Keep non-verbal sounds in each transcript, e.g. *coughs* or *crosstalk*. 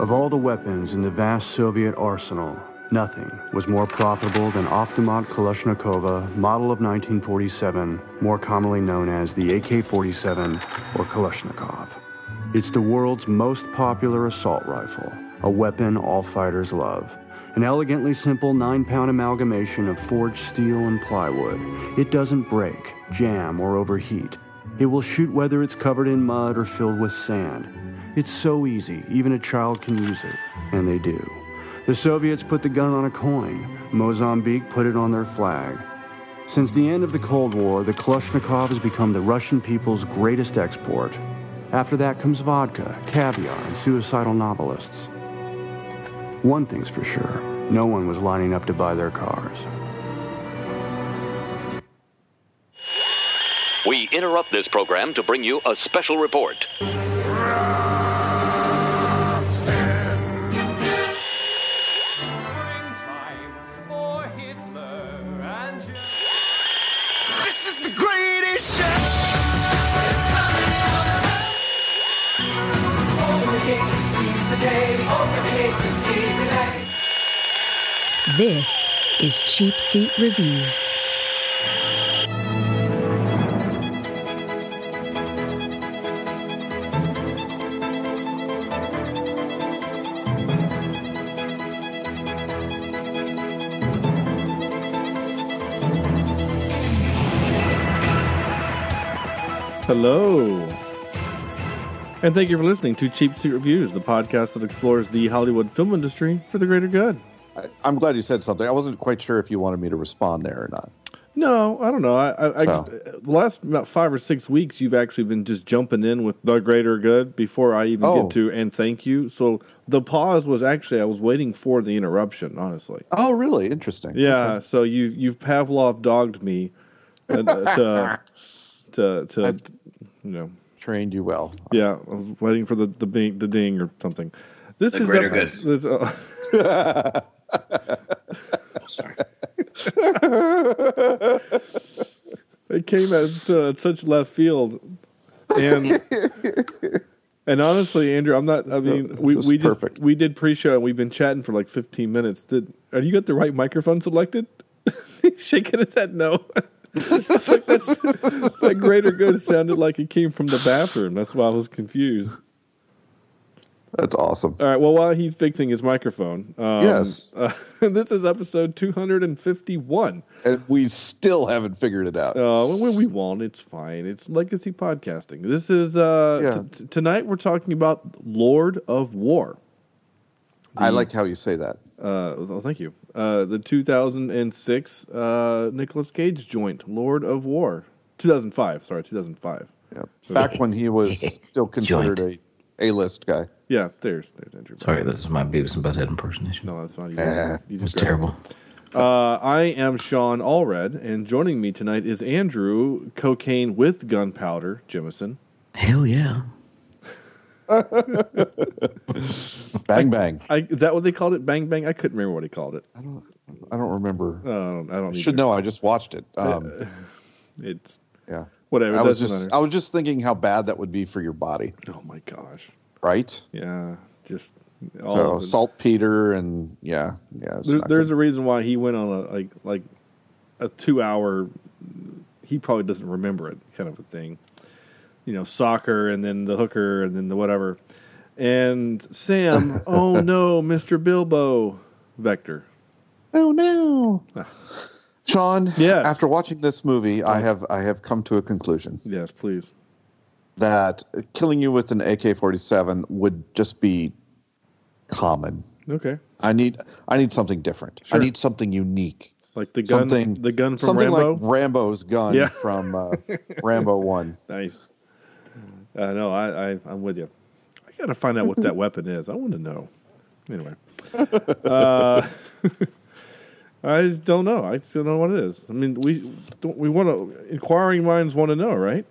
Of all the weapons in the vast Soviet arsenal, nothing was more profitable than Avtomat Kalashnikova, model of 1947, more commonly known as the AK-47 or Kalashnikov. It's the world's most popular assault rifle, a weapon all fighters love. An elegantly simple nine pound amalgamation of forged steel and plywood. It doesn't break, jam, or overheat. It will shoot whether it's covered in mud or filled with sand. It's so easy, even a child can use it. And they do. The Soviets put the gun on a coin. Mozambique put it on their flag. Since the end of the Cold War, the Kalashnikov has become the Russian people's greatest export. After that comes vodka, caviar, and suicidal novelists. One thing's for sure no one was lining up to buy their cars. We interrupt this program to bring you a special report. This is Cheap Seat Reviews. Hello. And thank you for listening to Cheap Seat Reviews, the podcast that explores the Hollywood film industry for the greater good. I, I'm glad you said something. I wasn't quite sure if you wanted me to respond there or not. No, I don't know. I, I, I the last about five or six weeks, you've actually been just jumping in with the greater good before I even Oh. get to and thank you. So the pause was actually I was waiting for the interruption. Honestly, Oh, really? Interesting. yeah. So you you've Pavlov dogged me uh, *laughs* to to to I've- you know Trained you well. Yeah, I was waiting for the the, bing, the ding or something. This The is greater epi- good. this, uh, *laughs* *laughs* Sorry. it came at uh, such left field, and and honestly, Andrew, I'm not. I mean, we we just perfect. we did pre-show and we've been chatting for like 15 minutes. Did are you got the right microphone selected? He's *laughs* shaking his head no. *laughs* Like that greater good sounded like it came from the bathroom. That's why I was confused. That's awesome. All right. Well, while he's fixing his microphone, um, Yes. *laughs* uh, this is episode 251. And we still haven't figured it out. Uh, we, we won't. It's fine. It's legacy podcasting. This is uh, Yeah. t- t- tonight. We're talking about Lord of War. I like how you say that. Uh, well, thank you. Uh, the 2006 uh, Nicolas Cage joint, Lord of War. 2005. Sorry, 2005. Yeah. Back when he was *laughs* still considered a A-list guy. Yeah, there's there's Andrew. Sorry, this is my Beavis and Butthead impersonation. No, that's not you. Eh, you It was just terrible. Uh, I am Sean Allred, and joining me tonight is Andrew Cocaine with Gunpowder Jemison. Hell yeah. *laughs* Bang bang. I, is that what they called it? Bang bang. I couldn't remember what he called it. I don't. I don't remember. Uh, I don't. I don't Should know. I just watched it. *laughs* Um, It's yeah. Whatever. I was just. matter. I was just thinking how bad that would be for your body, oh my gosh. right? Yeah. Just all So saltpeter and yeah, yeah. There, there's good. a reason why he went on a like like a two hour. He probably doesn't remember it, kind of a thing. You know, soccer and then the hooker and then the whatever. And Sam, *laughs* oh no, Mister Bilbo, Vector. Oh no. *laughs* Sean, Yes. after watching this movie, I have I have come to a conclusion Yes, please. that killing you with an AK-47 would just be common. Okay, I need I need something different. Sure. I need something unique. like the gun, Something the gun from something Rambo. like Rambo's gun Yeah. from uh, *laughs* Rambo One. Nice. Uh, no, I, I, I'm with you. I got to find out what that *laughs* weapon is. I want to know. Anyway, *laughs* uh, I just don't know. I still don't know what it is. I mean, we don't, we want to. Inquiring minds want to know, right?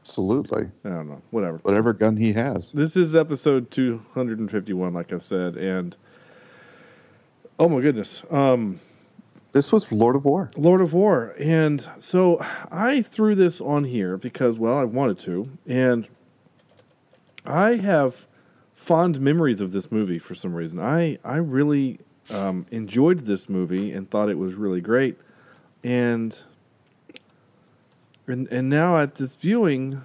Absolutely. I don't know. Whatever. Whatever gun he has. This is episode 251, like I've said, and oh my goodness, um, This was Lord of War. Lord of War. And so I threw this on here because, well, I wanted to. And I have fond memories of this movie for some reason. I I really um, enjoyed this movie and thought it was really great, and and and now at this viewing,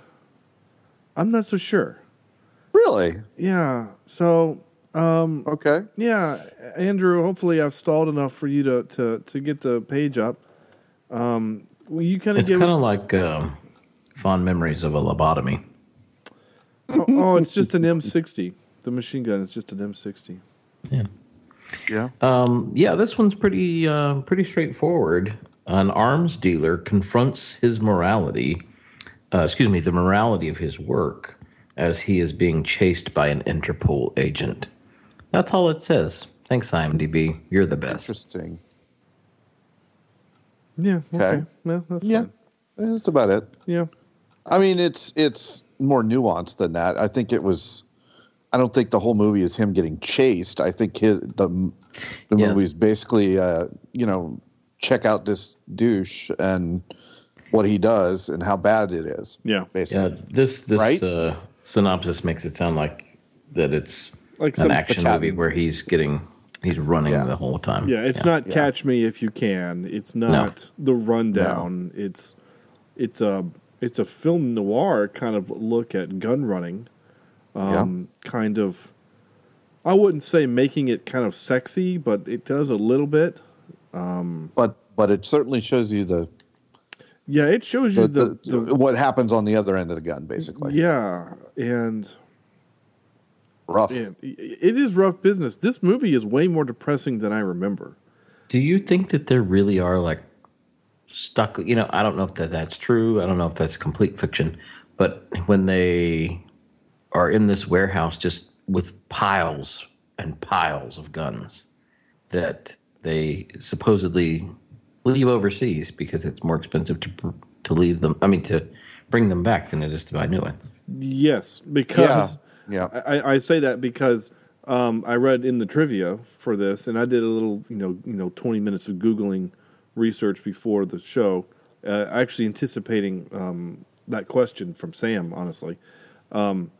I'm not so sure. Really? Yeah. So um, Okay. yeah, Andrew. Hopefully, I've stalled enough for you to to to get the page up. Um, will you kind of It's give kind us? of like um, fond memories of a lobotomy. oh, oh, it's just an M60. The machine gun is just an M60. Yeah. Yeah. Um, yeah, this one's pretty uh, pretty straightforward. An arms dealer confronts his morality, uh, excuse me, the morality of his work as he is being chased by an Interpol agent. That's all it says. Thanks, IMDb. You're the best. Interesting. Yeah. Okay. Okay. Well, that's Yeah. fine. That's about it. Yeah. I mean, it's it's more nuanced than that. I think it was. I don't think the whole movie is him getting chased. I think his, the the Yeah. movie is basically, uh, you know, check out this douche and what he does and how bad it is. Yeah. Basically, Yeah, this this Right? uh, synopsis makes it sound like that it's Like an action cat- movie where he's getting he's running Yeah. the whole time. Yeah, it's not Catch Me If You Can. It's not the rundown. It's it's a it's a film noir kind of look at gun running. Um, Kind of, I wouldn't say making it kind of sexy, but it does a little bit. Um, but but it certainly shows you the, Yeah, it shows you the, the, the, the what happens on the other end of the gun, basically. yeah, and Rough. man, it is rough business. This movie is way more depressing than I remember. Do you think that there really are like stuck? You know, I don't know if that that's true. I don't know if that's complete fiction. But when they are in this warehouse, just with piles and piles of guns that they supposedly leave overseas because it's more expensive to to leave them. I mean, to bring them back than it is to buy new ones. Yes, because Yeah. I, I say that because um, I read in the trivia for this, and I did a little, you know, you know, twenty minutes of googling research before the show, uh, actually anticipating um, that question from Sam. Honestly, um,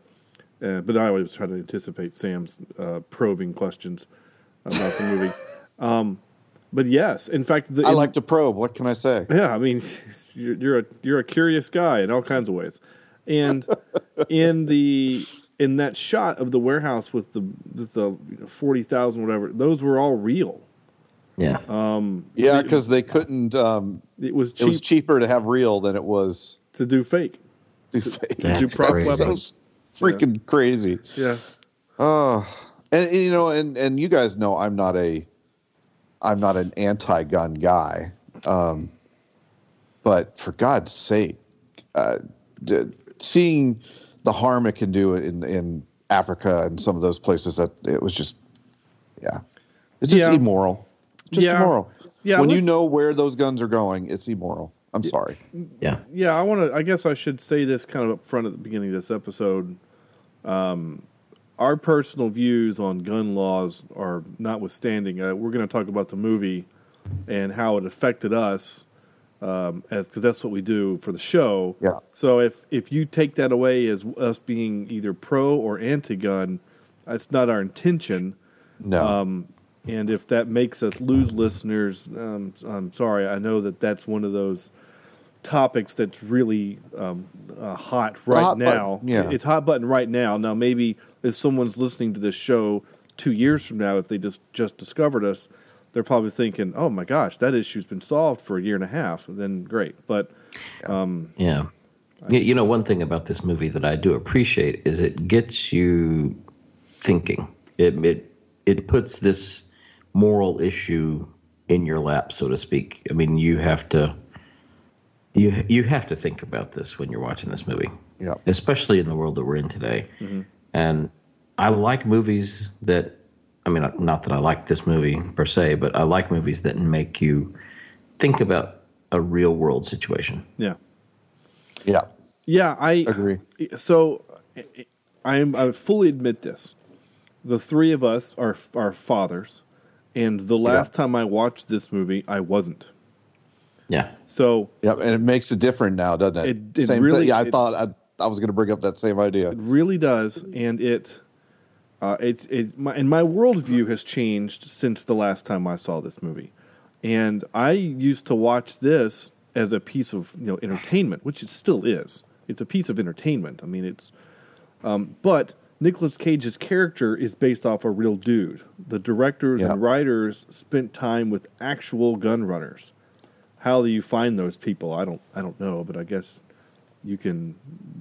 uh, but I always try to anticipate Sam's uh, probing questions about the movie. *laughs* Um, but yes, in fact, the, I in- like to probe. What can I say? yeah, I mean, *laughs* you're, you're a you're a curious guy in all kinds of ways, and *laughs* in the in that shot of the warehouse with the with the you know, forty thousand whatever, those were all real. Yeah. Yeah, because they couldn't. Um, It was it was cheaper to have real than it was to do fake. do fake. Yeah, do prop crazy. weapons. Freaking crazy. Yeah, Oh, and, and, you know, and and you guys know I'm not a, I'm not an anti-gun guy, um, but for God's sake, uh, d- seeing the harm it can do in in Africa and some of those places that it was just, yeah, it's just Yeah. immoral, just Yeah. immoral. Yeah, when you know where those guns are going, it's immoral. I'm sorry. Yeah. yeah. I want to. I guess I should say this kind of up front at the beginning of this episode. Um, our personal views on gun laws are notwithstanding. Uh, we're going to talk about the movie and how it affected us, um, as because that's what we do for the show. Yeah. So if if you take that away as us being either pro or anti-gun, that's not our intention. No, Um, and if that makes us lose listeners, um, I'm sorry. I know that that's one of those topics that's really um, uh, hot right hot now. button, yeah. It's hot button right now. Now, maybe if someone's listening to this show two years from now, if they just, just discovered us, they're probably thinking, oh my gosh, that issue's been solved for a year and a half. Then great. But Yeah. You, you know, one thing about this movie that I do appreciate is it gets you thinking. It it it puts this moral issue in your lap, so to speak. I mean, you have to you you have to think about this when you're watching this movie, yeah, especially in the world that we're in today. Mm-hmm. And I like movies that I mean, not that I like this movie per se, but I like movies that make you think about a real world situation. yeah. yeah, Yeah, I agree. So I am I fully admit this. The three of us are are fathers, and the last time I watched this movie, I wasn't. Yeah. So Yeah, and it makes it different now, doesn't it? It- it same really- thing. Yeah, I it- thought I, I was going to bring up that same idea. it really does, and it Uh, it's it, my, and my worldview has changed since the last time I saw this movie, and I used to watch this as a piece of you know entertainment, which it still is. It's a piece of entertainment. I mean, it's um, but Nicolas Cage's character is based off a real dude. The directors Yeah. and writers spent time with actual gun runners. How do you find those people? I don't. I don't know, but I guess you can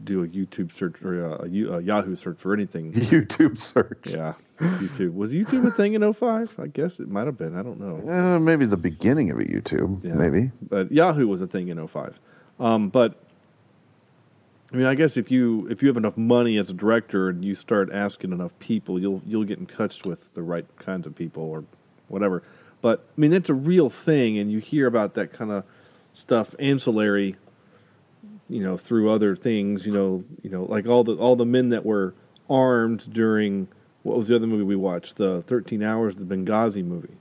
do a YouTube search or a, a a Yahoo search for anything. *laughs* YouTube search. Yeah, YouTube was YouTube a thing in 05? I guess it might have been. I don't know. Uh, maybe the beginning of a YouTube. Yeah. Maybe. but Yahoo was a thing in 05. Um, but I mean, I guess if you if you have enough money as a director and you start asking enough people, you'll you'll get in touch with the right kinds of people or whatever. But I mean, that's a real thing, and you hear about that kind of stuff ancillary, you know, through other things. You know, you know, like all the all the men that were armed during what was the other movie we watched, the Thirteen Hours, the Benghazi movie.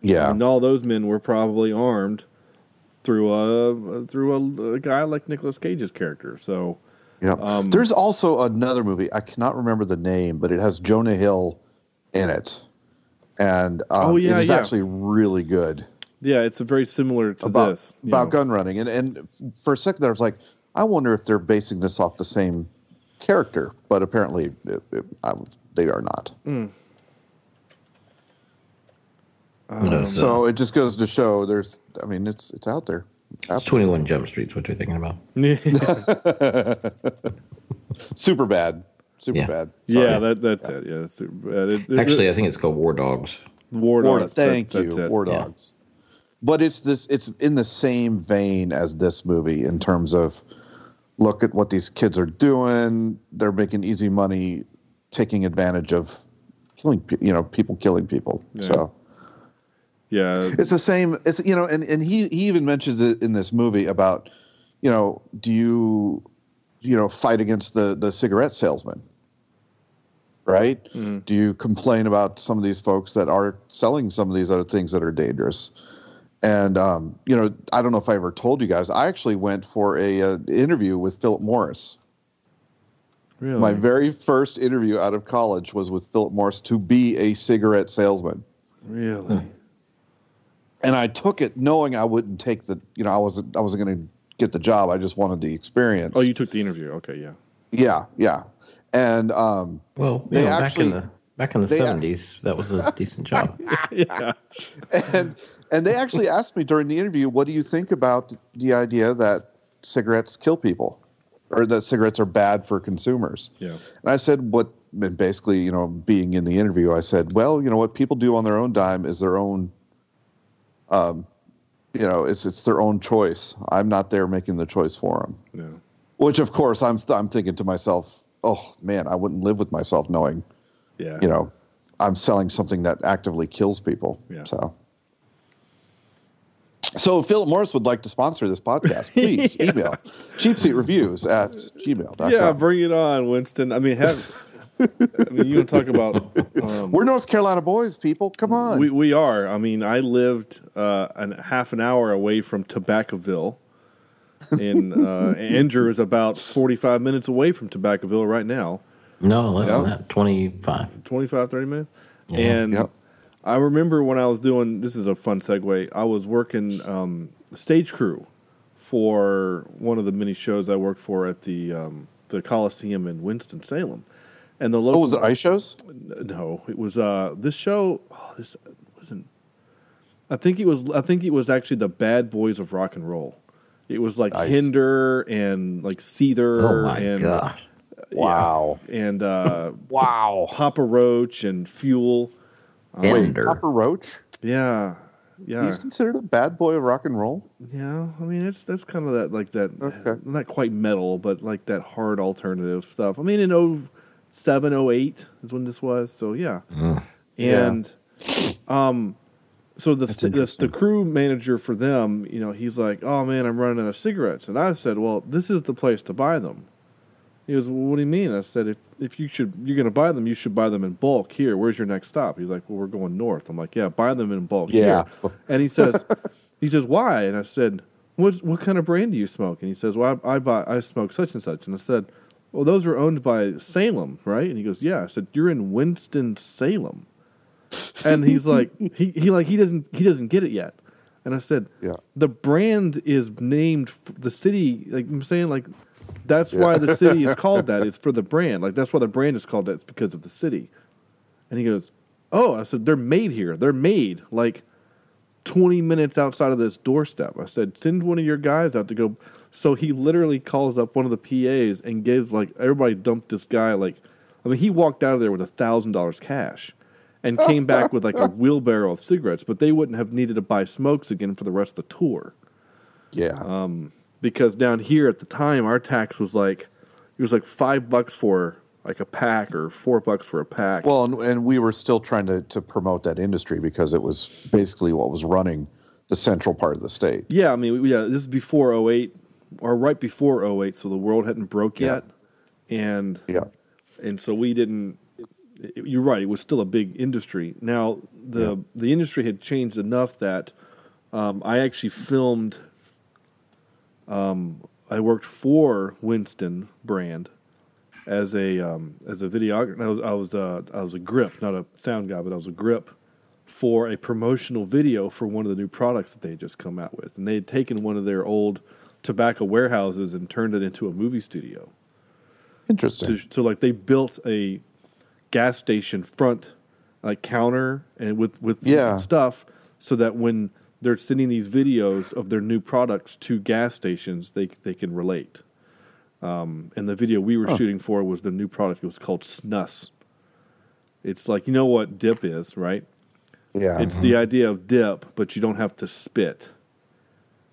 Yeah. And all those men were probably armed through a through a, a guy like Nicolas Cage's character. So Yeah. Um, There's also another movie. I cannot remember the name, but it has Jonah Hill in it, and um, Oh, yeah, it is yeah. actually really good yeah, it's a very similar to about this. about know. gun running. And and for a second, there, I was like, I wonder if they're basing this off the same character, but apparently it, it, I, they are not. Mm. No, so, So it just goes to show there's. I mean, it's it's out there. It's 21 Jump Street's what you're thinking about. *laughs* Super bad. Super Yeah. bad. yeah, that that's it. Yeah, super bad. It, it- Actually, I think it's called War Dogs. War War, Dogs. that- thank that's you, it. War Yeah. Dogs. But it's this. It's in the same vein as this movie in terms of look at what these kids are doing. They're making easy money, taking advantage of killing. You know, people killing people. So Yeah, it's the same. It's you know, and and he he even mentions it in this movie about, you know, do you, you know, fight against the the cigarette salesman, right? Do you complain about some of these folks that are selling some of these other things that are dangerous? And um, you know, I don't know if I ever told you guys. I actually went for a, uh interview with Philip Morris. really. My very first interview out of college was with Philip Morris to be a cigarette salesman really. And I took it knowing I wouldn't take the you know I wasn't I wasn't going to get the job. I just wanted the experience. Oh, you took the interview. Okay, yeah. yeah yeah, and um, Well, They know, actually- back in the back in the 70s, that was a decent job. *laughs* Yeah. and and they actually asked me during the interview, what do you think about the idea that cigarettes kill people, or that cigarettes are bad for consumers? Yeah. And I said, what, and basically, you know, being in the interview, I said, well, you know, what people do on their own dime is their own, um, you know, it's it's their own choice. I'm not there making the choice for them. Yeah. Which, of course, I'm I'm thinking to myself, oh man, I wouldn't live with myself knowing, Yeah. you know, I'm selling something that actively kills people. Yeah. So. So if Philip Morris would like to sponsor this podcast, *laughs* please email cheapseatreviews at gmail.com. Yeah, bring it on, Winston. I mean, have I mean, you want to talk about? Um, We're North Carolina boys, people. Come on. we we are. I mean, I lived uh, an half an hour away from Tobaccoville, and uh, *laughs* Andrew is about forty five minutes away from Tobaccoville right now. No, less than Yeah. that. 25. 25, 30 minutes. And Yep. I remember when I was doing this is a fun segue. I was working um, stage crew for one of the many shows I worked for at the um, the Coliseum in Winston Salem, and the local oh, was it ice shows? no, it was uh this show. Oh, this wasn't. I think it was. I think it was actually the Bad Boys of Rock and Roll. It was like Nice. Hinder and like Seether Oh, my and gosh. Wow. and uh, *laughs* Wow. Papa Roach and Fuel. Ender. Papa Roach? Yeah, yeah, He's considered a bad boy of rock and roll. yeah. I mean, it's that's kind of that like that. Okay. Not quite metal, but like that hard alternative stuff. I mean, in 07, 08 is when this was. So yeah, and um, so the, the the crew manager for them, you know, he's like, "Oh man, I'm running out of cigarettes," and I said, "Well, this is the place to buy them." He goes, well, "What do you mean?" I said, "If if you should, you're going to buy them, you should buy them in bulk. Here, where's your next stop?" He's like, "Well, we're going north." I'm like, "Yeah, buy them in bulk Yeah. here." *laughs* And he says, "He says why?" And I said, "What what kind of brand do you smoke?" And he says, "Well, I, I buy I smoke such and such." And I said, well, those are owned by Salem, right? And he goes, yeah. I said, you're in Winston Salem, and he's like, *laughs* he he like he doesn't he doesn't get it yet. And I said, Yeah. the brand is named the city. Like I'm saying, like that's why the city is called that. *laughs* It's for the brand. Like that's why the brand is called that. It's because of the city. And he goes, oh, I said they're made here. They're made like 20 minutes outside of this doorstep. I said, send one of your guys out to go. So he literally calls up one of the PAs and gives like everybody dumped this guy like, I mean, he walked out of there with a thousand dollars cash, and came *laughs* back with like a wheelbarrow of cigarettes. But they wouldn't have needed to buy smokes again for the rest of the tour Yeah. Um, because down here at the time our tax was like it was like five bucks for like a pack or four bucks for a pack. well, and, and we were still trying to, to promote that industry because it was basically what was running the central part of the state. yeah, I mean, yeah, this is before 08 or right before 08, so the world hadn't broke Yeah. yet, and Yeah. and so we didn't. You're right; it was still a big industry. Now the the industry had changed enough that um, I actually filmed. Um, I worked for Winston brand as a um, as a videographer. I was I was, uh, I was a grip, not a sound guy, but I was a grip for a promotional video for one of the new products that they had just come out with, and they had taken one of their old tobacco warehouses and turned it into a movie studio. Interesting. To, so like they built a gas station front like counter and with with Yeah. stuff so that when they're sending these videos of their new products to gas stations, they they can relate. Um, and the video we were shooting for was the new product. It was called Snus. It's like you know what dip is, right? yeah. It's the idea of dip, but you don't have to spit.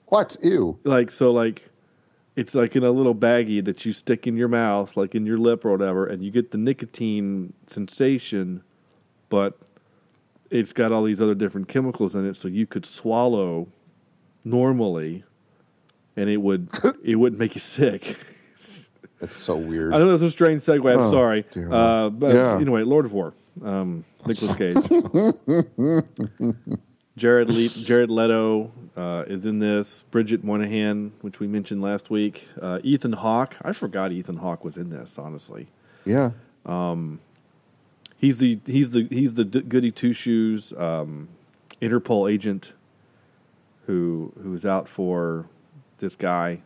what? Ew. Like so, like it's like in a little baggie that you stick in your mouth, like in your lip or whatever, and you get the nicotine sensation, but it's got all these other different chemicals in it, so you could swallow normally, and it would *laughs* it wouldn't make you sick. It's so weird. I know that's a strange segue. I'm Oh, sorry, uh, but Yeah. anyway, Lord of War, um, Nicolas Cage, *laughs* Jared Le- Jared Leto uh, is in this. Bridget Moynahan, which we mentioned last week. Uh, Ethan Hawke. I forgot Ethan Hawke was in this. Honestly, Yeah. he's the he's the he's the d- goody two shoes um, Interpol agent who who's out for this guy.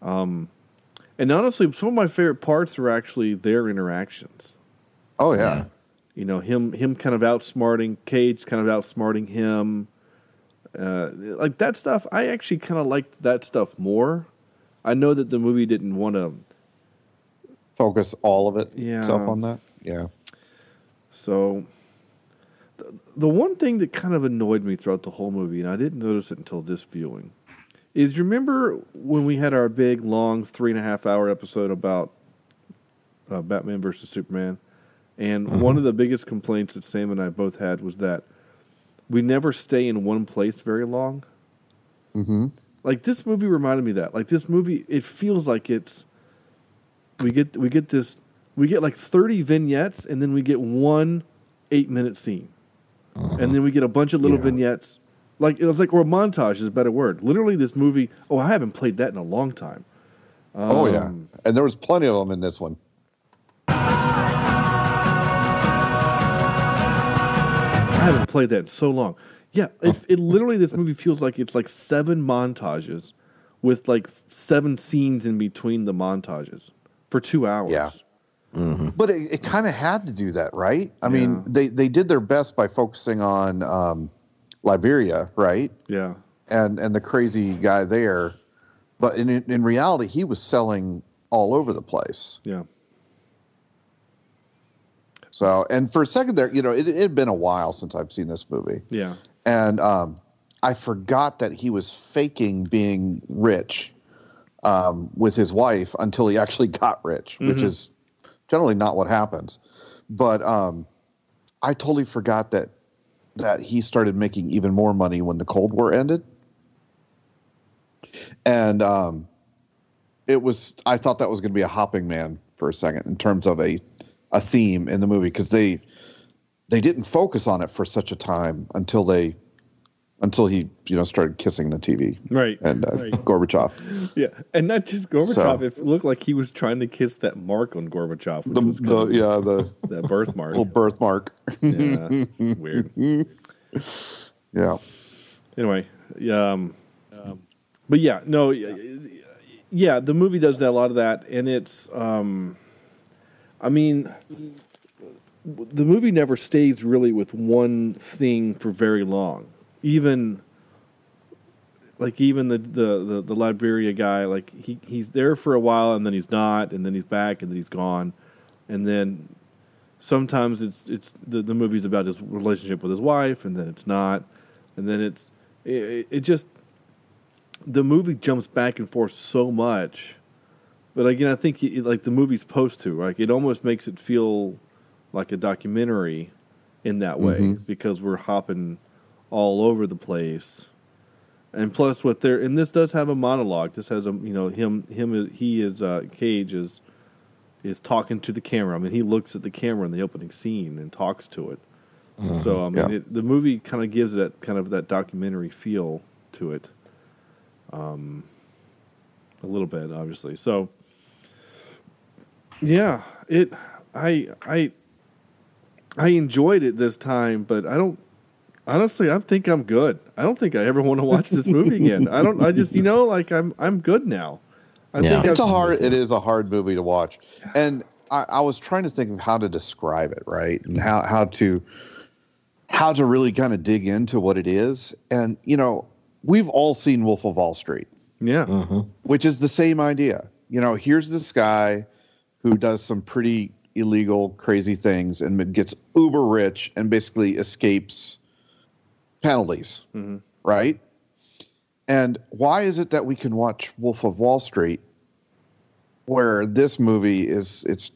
Um, and honestly, some of my favorite parts are actually their interactions. Oh yeah. You know, him him kind of outsmarting Cage, kind of outsmarting him. Uh, like that stuff, I actually kind of liked that stuff more. I know that the movie didn't want to Focus all of it Yeah. itself on that. Yeah. So, the, the one thing that kind of annoyed me throughout the whole movie, and I didn't notice it until this viewing, is you remember when we had our big, long, three and a half hour episode about uh, Batman versus Superman? And one of the biggest complaints that Sam and I both had was that we never stay in one place very long. Mm-hmm. Like this movie reminded me of that. Like this movie, it feels like it's we get we get this we get like thirty vignettes, and then we get one eight minute scene, and then we get a bunch of little Yeah. vignettes. Like it was like or montage is a better word. Literally, this movie. Oh, I haven't played that in a long time. oh yeah. Um, And there was plenty of them in this one. I haven't played that in so long. Yeah, it, it literally this movie feels like it's like seven montages with like seven scenes in between the montages for two hours. Yeah. But it, it kind of had to do that, right? I mean, they they did their best by focusing on um, Liberia, right? Yeah. And and the crazy guy there, but in in reality, he was selling all over the place. Yeah. So, and for a second there, you know, it, it had been a while since I've seen this movie, Yeah. and um, I forgot that he was faking being rich um, with his wife until he actually got rich, which is generally not what happens. But um, I totally forgot that that he started making even more money when the Cold War ended, and um, it was. I thought that was going to be a Hopping Man for a second in terms of a a theme in the movie because they they didn't focus on it for such a time until they until he you know started kissing the TV. Right. And uh, Right. Gorbachev. Yeah, and not just Gorbachev. So- It looked like he was trying to kiss that mark on Gorbachev, which The, was the yeah the that birthmark. little birthmark. yeah, it's weird. *laughs* yeah. Anyway, yeah, um, but yeah, no, yeah, the movie does that a lot of that, and it's, um, I mean, the movie never stays really with one thing for very long. Even like even the the the, the Liberia guy, like he he's there for a while, and then he's not, and then he's back, and then he's gone, and then sometimes it's it's the the movie's about his relationship with his wife, and then it's not, and then it's it, it just the movie jumps back and forth so much. But again, I think it, like the movie's supposed to, like it almost makes it feel like a documentary in that way Mhm. because we're hopping all over the place. And plus, what they're and this does have a monologue. This has a you know him him he is uh, Cage is is talking to the camera. I mean, he looks at the camera in the opening scene and talks to it. So I mean, Yeah. it, the movie kind of gives it that kind of that documentary feel to it. Um, a little bit, obviously. So, yeah, it. I I I enjoyed it this time, but I don't. Honestly, I think I'm good. I don't think I ever want to watch this movie again. I don't. I just, you know, like I'm, I'm good now. I Yeah. think It's a I've- hard. It is a hard movie to watch, and I, I was trying to think of how to describe it, right, and how how to how to really kind of dig into what it is. And you know, we've all seen Wolf of Wall Street, Yeah, mm-hmm. which is the same idea. You know, here's this guy who does some pretty illegal, crazy things and gets uber rich and basically escapes penalties, mm-hmm. right? And why is it that we can watch Wolf of Wall Street where this movie is it's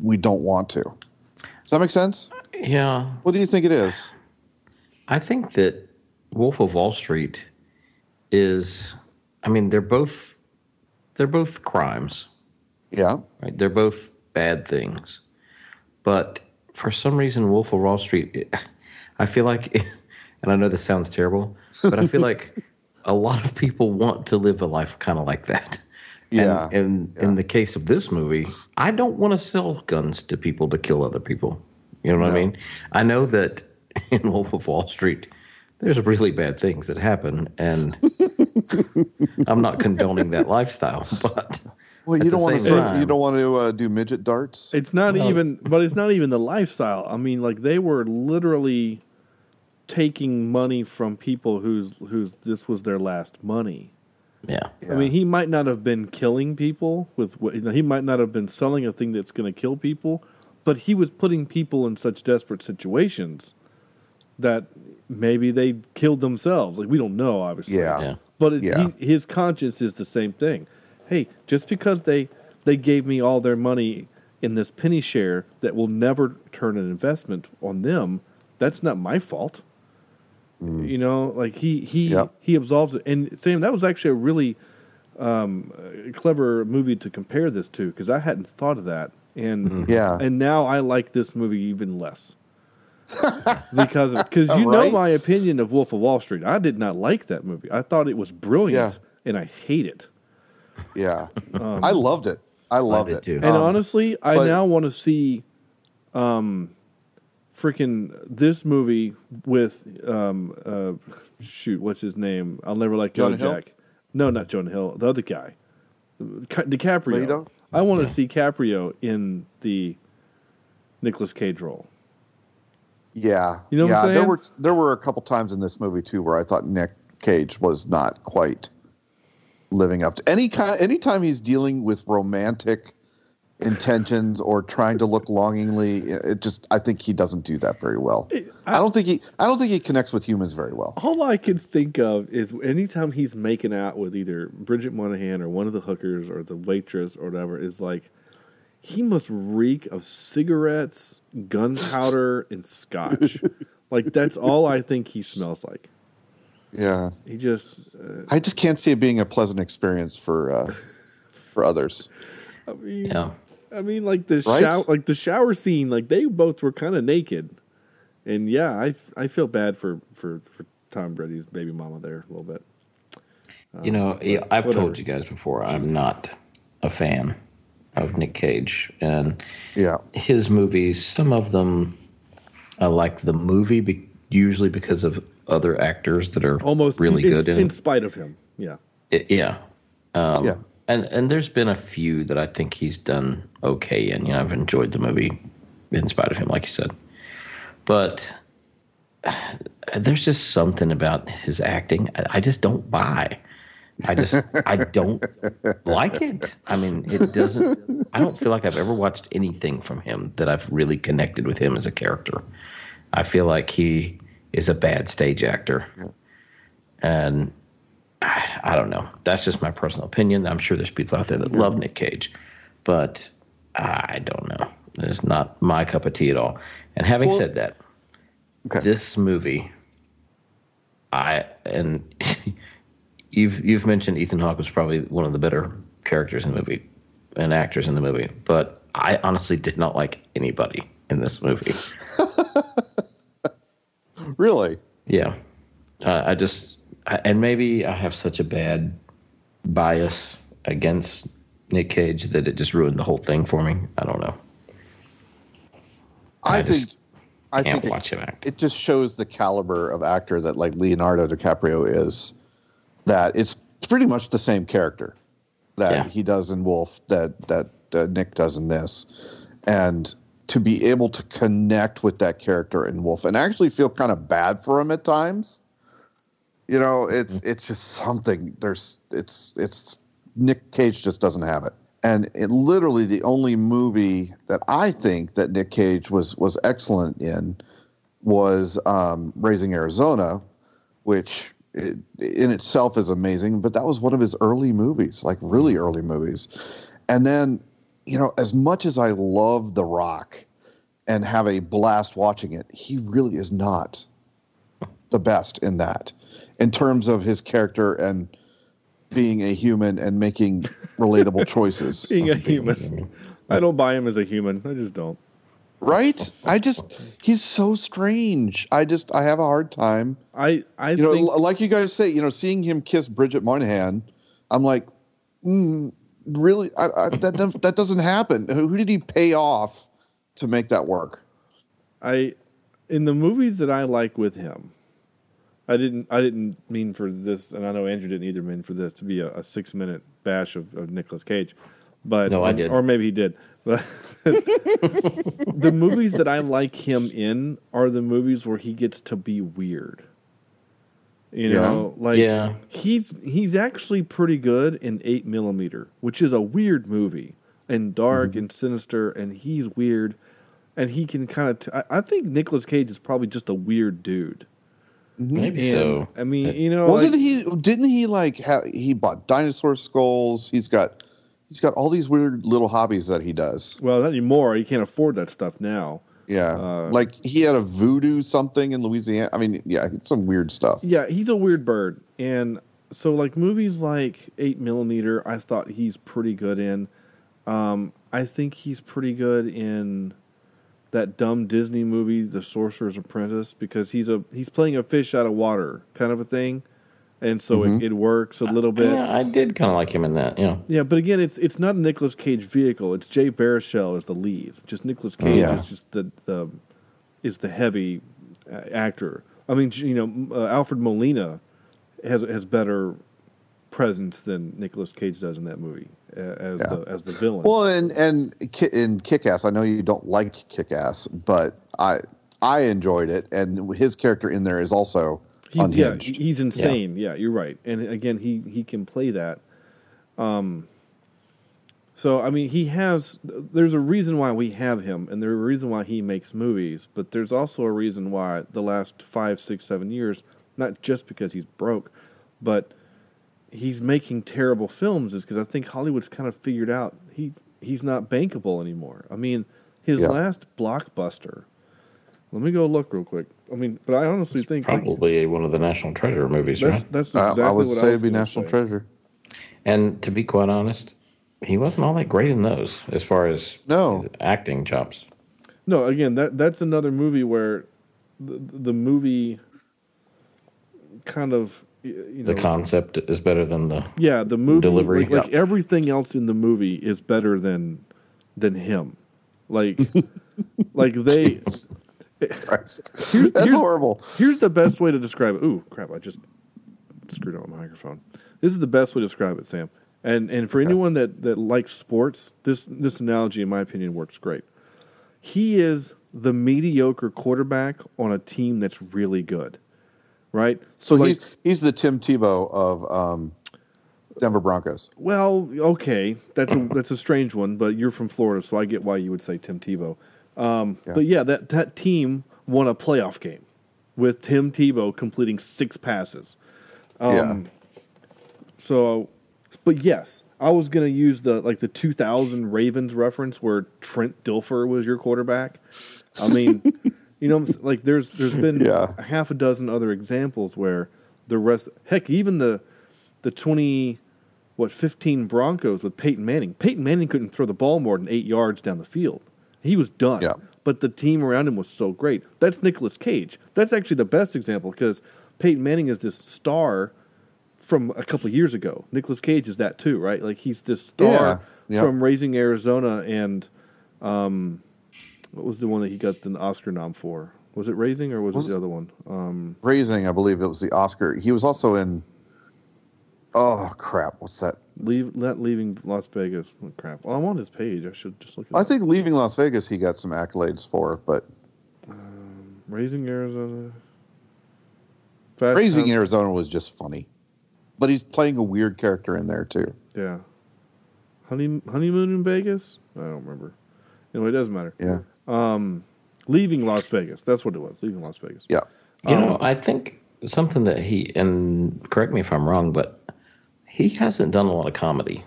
we don't want to? Does that make sense? Yeah, What do you think it is? I think that Wolf of Wall Street is. I mean, they're both they're both crimes, Yeah. right? They're both bad things, but for some reason, Wolf of Wall Street, I feel like, and I know this sounds terrible, but I feel like a lot of people want to live a life kind of like that. Yeah, And, and in the case of this movie, I don't want to sell guns to people to kill other people. You know what I mean? I know that *laughs* in Wolf of Wall Street, there's really bad things that happen, and *laughs* I'm not condoning that lifestyle, *laughs* but Well, you don't want to time- you don't want to uh, do midget darts. it's not even, but it's not even the lifestyle. I mean, like they were literally taking money from people whose whose this was their last money. yeah, I mean, he might not have been killing people with what you know, he might not have been selling a thing that's going to kill people, but he was putting people in such desperate situations that maybe they killed themselves. Like we don't know, obviously. Yeah. yeah, But it, Yeah. he, his conscience is the same thing. Hey, just because they they gave me all their money in this penny share that will never turn an investment on them, that's not my fault. You know, like he he Yep. he absolves it. And Sam, that was actually a really um, uh, clever movie to compare this to because I hadn't thought of that. And Yeah. and now I like this movie even less. *laughs* because because you know my opinion of Wolf of Wall Street. I did not like that movie. I thought it was brilliant, Yeah. and I hate it. Yeah, I loved it. I loved did it. too. And Um, honestly, I but- now want to see, um, freaking this movie with um uh shoot what's his name? I'll never let go, Jonah Hill? Jack. No, not Jonah Hill. The other guy, Ca- DiCaprio. Leto? I want to see Caprio in the Nicolas Cage role. Yeah, You know what yeah. I'm There were there were a couple times in this movie too where I thought Nick Cage was not quite living up to any kind. Anytime he's dealing with romantic intentions or trying to look longingly, it just I think he doesn't do that very well. I, don't think he I don't think he connects with humans very well. All I can think of is anytime he's making out with either Bridget Moynahan or one of the hookers or the waitress or whatever, is like he must reek of cigarettes, gunpowder, and scotch. *laughs* like that's all I think he smells like. Yeah, He just, uh, I just can't see it being a pleasant experience for uh, for others. I mean, yeah. I mean, like the Right? shower, like the shower scene, like they both were kind of naked, and yeah, I I feel bad for for for Tom Brady's baby mama there a little bit. You know, yeah, I've whatever. told you guys before, I'm not a fan of Nick Cage, and Yeah. his movies. Some of them, I like the movie, be, usually because of other actors that are Almost really in, good in, in spite of him. Yeah. It- yeah. Um, Yeah. And and there's been a few that I think he's done okay in. You know, I've enjoyed the movie in spite of him, like you said. But there's just something about his acting I just don't buy. I just I don't like it. I mean, it doesn't. I don't feel like I've ever watched anything from him that I've really connected with him as a character. I feel like he is a bad stage actor, and I, don't know. That's just my personal opinion. I'm sure there's people out there that love Nick Cage, but I don't know. It's not my cup of tea at all. And having said that, Okay. this movie, I and *laughs* you've you've mentioned Ethan Hawke was probably one of the better characters in the movie and actors in the movie, but I honestly did not like anybody in this movie. *laughs* Really? Yeah, uh, I just and maybe I have such a bad bias against Nick Cage that it just ruined the whole thing for me. I don't know. I, I think I Can't think it, watch him act. it just shows the caliber of actor that like Leonardo DiCaprio is. That it's pretty much the same character that Yeah. he does in Wolf that that uh, Nick does in this, and to be able to connect with that character in Wolf and actually feel kind of bad for him at times. You know, it's it's just something. There's it's it's Nick Cage just doesn't have it. And it literally the only movie that I think that Nick Cage was was excellent in was um, Raising Arizona, which it, in itself is amazing. But that was one of his early movies, like really early movies. And then, you know, as much as I love The Rock and have a blast watching it, he really is not the best in that, in terms of his character and being a human and making relatable *laughs* choices. Being a human. I don't buy him as a human. I just don't. Right? I just he's so strange. I just I have a hard time. I I You know, think like you guys say, you know, seeing him kiss Bridget Moynahan, I'm like, mm, really? I, I, that that that doesn't happen. Who, who did he pay off to make that work? I in the movies that I like with him, I didn't I didn't mean for this, and I know Andrew didn't either mean for this to be a, a six minute bash of, of Nicolas Cage, but No, I or, did. or maybe he did. But *laughs* the movies that I like him in are the movies where he gets to be weird. You Yeah. know, like Yeah. he's he's actually pretty good in Eight Millimeter, which is a weird movie and dark Mm-hmm. and sinister, and he's weird, and he can kind of. T- I, I think Nicolas Cage is probably just a weird dude. Maybe And, so. I mean, you know, Wasn't like- he? Didn't he like? Ha- he bought dinosaur skulls. He's got he's got all these weird little hobbies that he does. Well, not anymore. He can't afford that stuff now. Yeah, Uh, like he had a voodoo something in Louisiana. I mean, yeah, some weird stuff. Yeah, he's a weird bird, and so like movies like Eight Millimeter, I thought he's pretty good in. Um, I think he's pretty good in that dumb Disney movie, The Sorcerer's Apprentice, because he's a he's playing a fish out of water kind of a thing, and so it, it works a little bit. Yeah, I did kind of like him in that. Yeah. Yeah, but again, it's it's not a Nicolas Cage vehicle. It's Jay Baruchel as the lead. Just Nicolas Cage Yeah. is just the the is the heavy uh, actor. I mean, you know, uh, Alfred Molina has has better presence than Nicolas Cage does in that movie uh, as Yeah. the as the villain. Well, and and Ki- in Kick Ass, I know you don't like Kick Ass, but I I enjoyed it, and his character in there is also he's, yeah, he's insane. Yeah. you're right. And again, he he can play that. Um. So I mean, he has. There's a reason why we have him, and there's a reason why he makes movies. But there's also a reason why the last five, six, seven years, not just because he's broke, but he's making terrible films, is because I think Hollywood's kind of figured out he's he's not bankable anymore. I mean, his Yeah. last blockbuster. Let me go look real quick. I mean, but I honestly think like, Probably one of the National Treasure movies, that's right? that's I- exactly I would what say I it'd be National say. Treasure. And to be quite honest, he wasn't all that great in those as far as No. his acting chops. No, again, that that's another movie where the, the movie kind of y- you know The concept is better than the. yeah the movie delivery. like, like everything else in the movie is better than than him like *laughs* like they. Here's- That's here's- horrible. Here's the best way to describe it. Ooh, crap! I just screwed up my microphone. This is the best way to describe it, Sam. And and for anyone that that likes sports, this this analogy, in my opinion, works great. He is the mediocre quarterback on a team that's really good, right? So like, he's he's the Tim Tebow of um, Denver Broncos. Well, okay, that's a that's a strange one, but you're from Florida, so I get why you would say Tim Tebow. Um, Yeah. But yeah, that that team won a playoff game with Tim Tebow completing six passes. Um, So, but yes, I was going to use the like the 2000 Ravens reference where Trent Dilfer was your quarterback. I mean, *laughs* you know, like there's there's *laughs* been Yeah. a half a dozen other examples where the rest, heck, even the the 20 what 15 Broncos with Peyton Manning. Peyton Manning couldn't throw the ball more than 8 yards down the field. He was done. Yeah. But the team around him was so great. That's Nicolas Cage. That's actually the best example because Peyton Manning is this star from a couple of years ago. Nicolas Cage is that too, right? Like he's this star Yeah. Yep. from Raising Arizona and um what was the one that he got the Oscar nom for? Was it Raising or was, Was it the other one? Um Raising, I believe it was the Oscar. He was also in. Oh crap! What's that? leave not leaving Las Vegas. Oh, crap. Well, I'm on his page. I should just look at I think leaving Las Vegas, he got some accolades for, but Raising Arizona. Fast Raising Arizona was just funny. But he's playing a weird character in there too. Yeah. Honey, honeymoon in Vegas? I don't remember. Anyway, it doesn't matter. Yeah, Um, leaving Las Vegas. That's what it was. Leaving Las Vegas. yeah. You Um, know, I think something that he and correct me if I'm wrong, but he hasn't done a lot of comedy.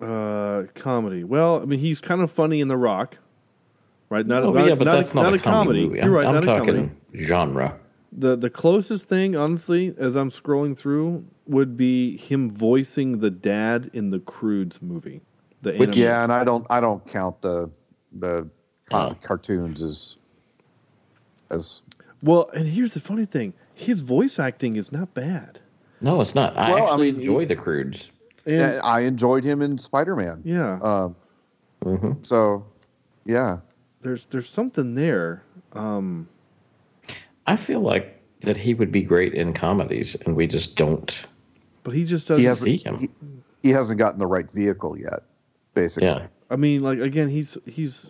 Uh, comedy. Well, I mean, he's kind of funny in The Rock, right? Not, Oh, not, yeah, but not, that's not, not a comedy. movie. You're I'm, right. I'm not a talking comedy. genre. The the closest thing, honestly, as I'm scrolling through, would be him voicing the dad in the Croods movie. The But yeah, and I don't I don't count the the car- Oh. cartoons as as Well, and here's the funny thing: his voice acting is not bad. No, it's not. I Well, I actually mean, he- enjoy the Croods. And I enjoyed him in Spider Man. yeah, Um, hmm so yeah, there's there's something there. Um, I feel like that he would be great in comedies, and we just don't but he just doesn't. he hasn't see him. he, he hasn't gotten the right vehicle yet. Basically, Yeah. I mean, like again, he's he's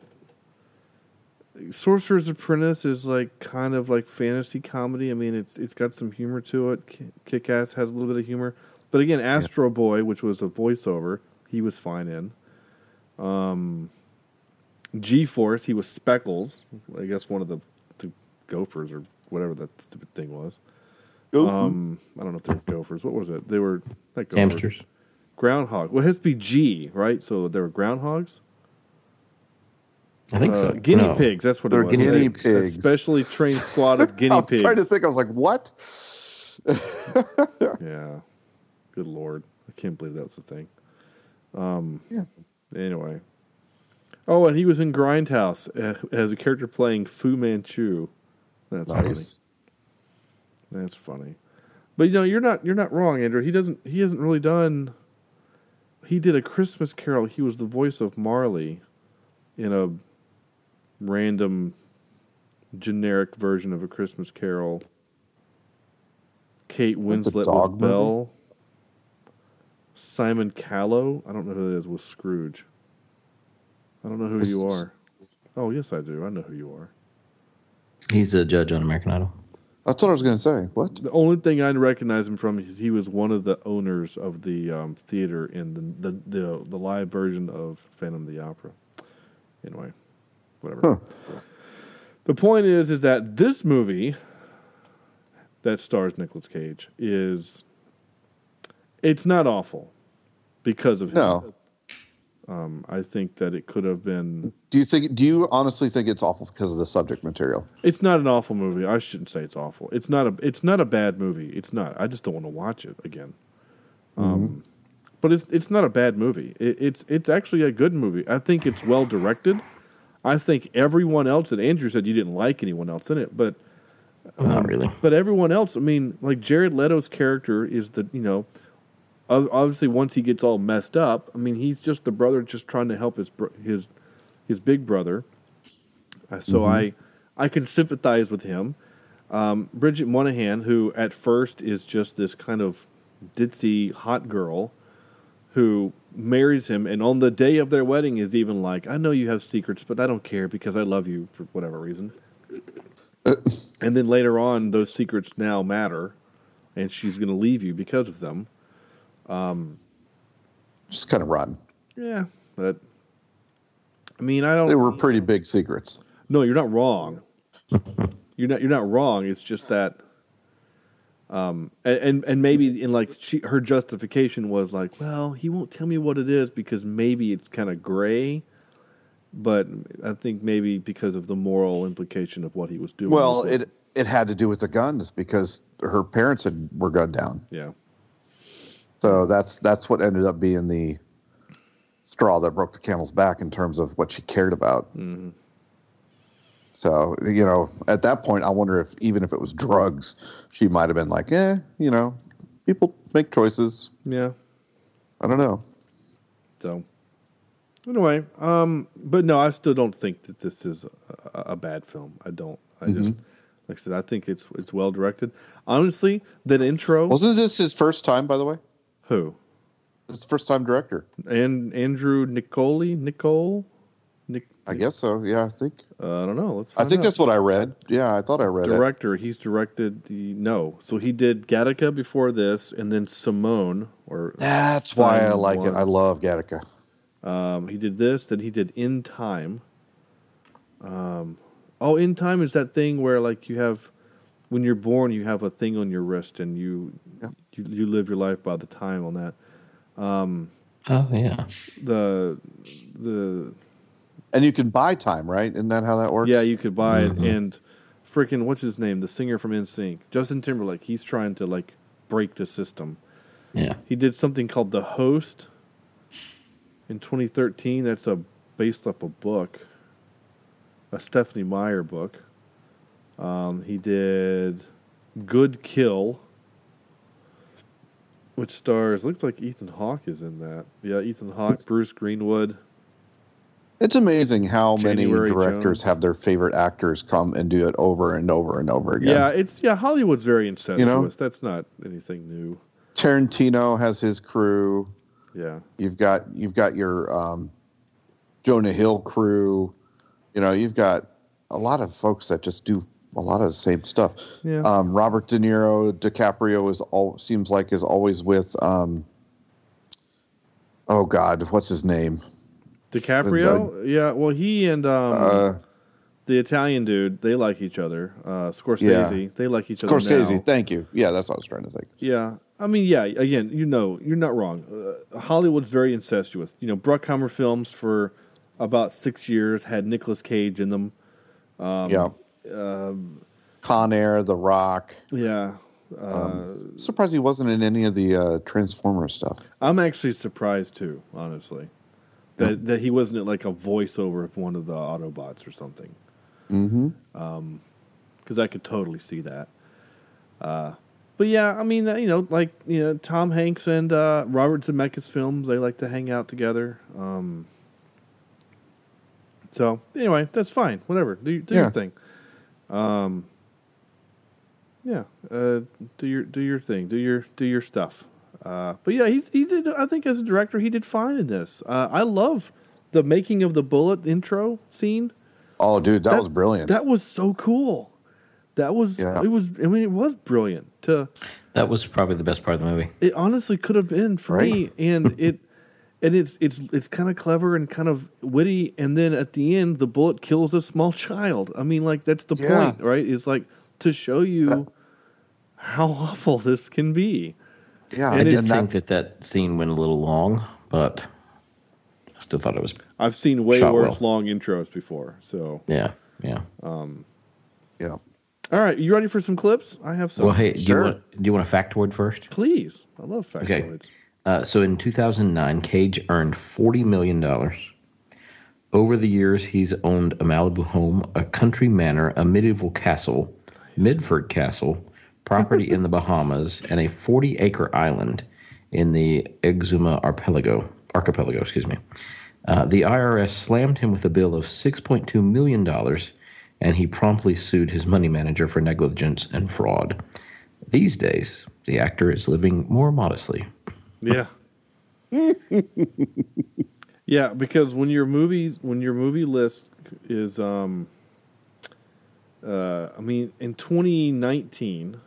Sorcerer's Apprentice is like kind of like fantasy comedy. I mean, it's it's got some humor to it. Kick Ass has a little bit of humor, but again, Astro Boy, which was a voiceover, he was fine in. Um, G Force, he was Speckles, I guess one of the, the Gophers or whatever that stupid thing was. Um, I don't know if they were Gophers. What was it? They were not Gophers. Hamsters. Groundhog. Well, it has to be G, right? So there were groundhogs. I think Uh, so. Guinea No. pigs. That's what They're it was. guinea A- pigs. A specially trained *laughs* squad of I guinea was pigs. trying to think. I was like, what? *laughs* Yeah. Good lord. I can't believe that's a thing. Um, Yeah. Anyway. Oh, and he was in Grindhouse uh, as a character playing Fu Manchu. That's funny. That's funny. But you know, you're not you're not wrong, Andrew. He doesn't he hasn't really done he did a Christmas Carol. He was the voice of Marley in a random generic version of a Christmas Carol. Kate Winslet was movie? Belle. Simon Callow, I don't know who that is, was Scrooge. I don't know who This you are. Oh, yes, I do. I know who you are. He's a judge on American Idol. That's what I was going to say. What? The only thing I recognize him from is he was one of the owners of the um, theater in the, the the the live version of Phantom of the Opera. Anyway, whatever. The point is, is that this movie that stars Nicolas Cage is it's not awful because of him. No. Um, I think that it could have been. Do you think? Do you honestly think it's awful because of the subject material? It's not an awful movie. I shouldn't say it's awful. It's not a. It's not a bad movie. It's not. I just don't want to watch it again. Um, but it's it's not a bad movie. It, it's it's actually a good movie. I think it's well directed. I think everyone else that Andrew said you didn't like anyone else in it, but Not really. But everyone else, I mean, like Jared Leto's character is the, you know, ob- obviously once he gets all messed up, I mean, he's just the brother just trying to help his his his big brother. Uh, so I I can sympathize with him. Um, Bridget Moynahan, who at first is just this kind of ditzy hot girl, who marries him, and on the day of their wedding is even like, "I know you have secrets, but I don't care because I love you for whatever reason." *coughs* and then later on, those secrets now matter, and she's going to leave you because of them. Just kind of rotten. Yeah, but I mean, I don't. They were pretty big secrets. No, you're not wrong. *laughs* you're not. You're not wrong. It's just that, um, and and, and maybe in like she, her justification was like, well, he won't tell me what it is because maybe it's kind of gray. But I think maybe because of the moral implication of what he was doing. Well, it it had to do with the guns because her parents had were gunned down. yeah, So that's that's what ended up being the straw that broke the camel's back in terms of what she cared about. So you know, at that point, I wonder if even if it was drugs, she might have been like, "Eh, you know, people make choices. yeah. I don't know." So anyway, um, but no, I still don't think that this is a, a bad film. I don't. I just like I said, I think it's it's well directed. Honestly, that intro. Wasn't this his first time, by the way? Who? It's the first time director. And Andrew Nicoli, Nicole, Nick. I guess so. Yeah, I think. Uh, I don't know. Let's. I think out. that's what I read. Yeah, I thought I read it. director. He's directed the no. So he did Gattaca before this, and then Simone. Or That's why I like it. I love Gattaca. Um, he did this. Then he did In Time. Um, oh, In Time is that thing where like you have, when you're born, you have a thing on your wrist, and you Yeah. You, you live your life by the time on that. Oh yeah. The the And you can buy time, right? Isn't that how that works? yeah, you could buy it, and freaking what's his name? The singer from NSYNC, Justin Timberlake. He's trying to like break the system. Yeah. He did something called The Host in 2013. That's a based off a book, a Stephanie Meyer book. Um, he did Good Kill, which stars looks like Ethan Hawke is in that. Yeah, Ethan Hawke, Bruce Greenwood. It's amazing how January many directors Jones. have their favorite actors come and do it over and over and over again. Yeah, it's yeah. Hollywood's very incestuous. know? That's not anything new. Tarantino has his crew. Yeah, You've got you've got your um, Jonah Hill crew. You know, you've got a lot of folks that just do a lot of the same stuff. Yeah. Um, Robert De Niro, DiCaprio is all seems like is always with. Um, oh God, what's his name? DiCaprio. Yeah, well, he and um, Uh, the Italian dude, they like each other. Uh, Scorsese, they like each other. Scorsese. now. Thank you. Yeah, that's what I was trying to think. Yeah, I mean, yeah. Again, you know, you're not wrong. Uh, Hollywood's very incestuous. You know, Bruckheimer films for about six years had Nicolas Cage in them. Um, yeah. Con Air, The Rock. Yeah, Surprised he wasn't in any of the uh, Transformer stuff. I'm actually surprised too, honestly, that that he wasn't at like a voiceover of one of the Autobots or something. Mm-hmm. because I could totally see that. Uh, but yeah, I mean, uh, you know, like you know, Tom Hanks and uh, Robert Zemeckis films, they like to hang out together. Um, so anyway, that's fine. Whatever, do do Yeah. your thing. Um, yeah, uh, do your do your thing. Do your do your stuff. Uh, but yeah, he's he did. I think as a director, he did fine in this. Uh, I love the making of the bullet intro scene. Oh, dude, that, was brilliant. That was so cool. That was Yeah. it was I mean it was brilliant. To That was probably the best part of the movie. it honestly could have been for me and it and it's it's it's kind of clever and kind of witty and then at the end the bullet kills a small child. I mean like that's the Yeah. point, right? It's like to show you how awful this can be. yeah, I did it's- think that that scene went a little long, but I still thought it was. I've seen way worse well. long intros before. So, Yeah, yeah. Um, yeah. all right, you ready for some clips? I have some. Well, hey, do Sure. you want do you want a factoid first? Please. I love factoids. Okay. Uh, so in 2009, Cage earned $40 million. Over the years, he's owned a Malibu home, a country manor, a medieval castle, Midford Castle, property in the *laughs* Bahamas, and a 40 acre island in the Exuma archipelago. Archipelago, excuse me. Uh, the IRS slammed him with a bill of $6.2 million, and he promptly sued his money manager for negligence and fraud. These days, the actor is living more modestly. Yeah. yeah, because when your movies when your movie list is um uh I mean in 2019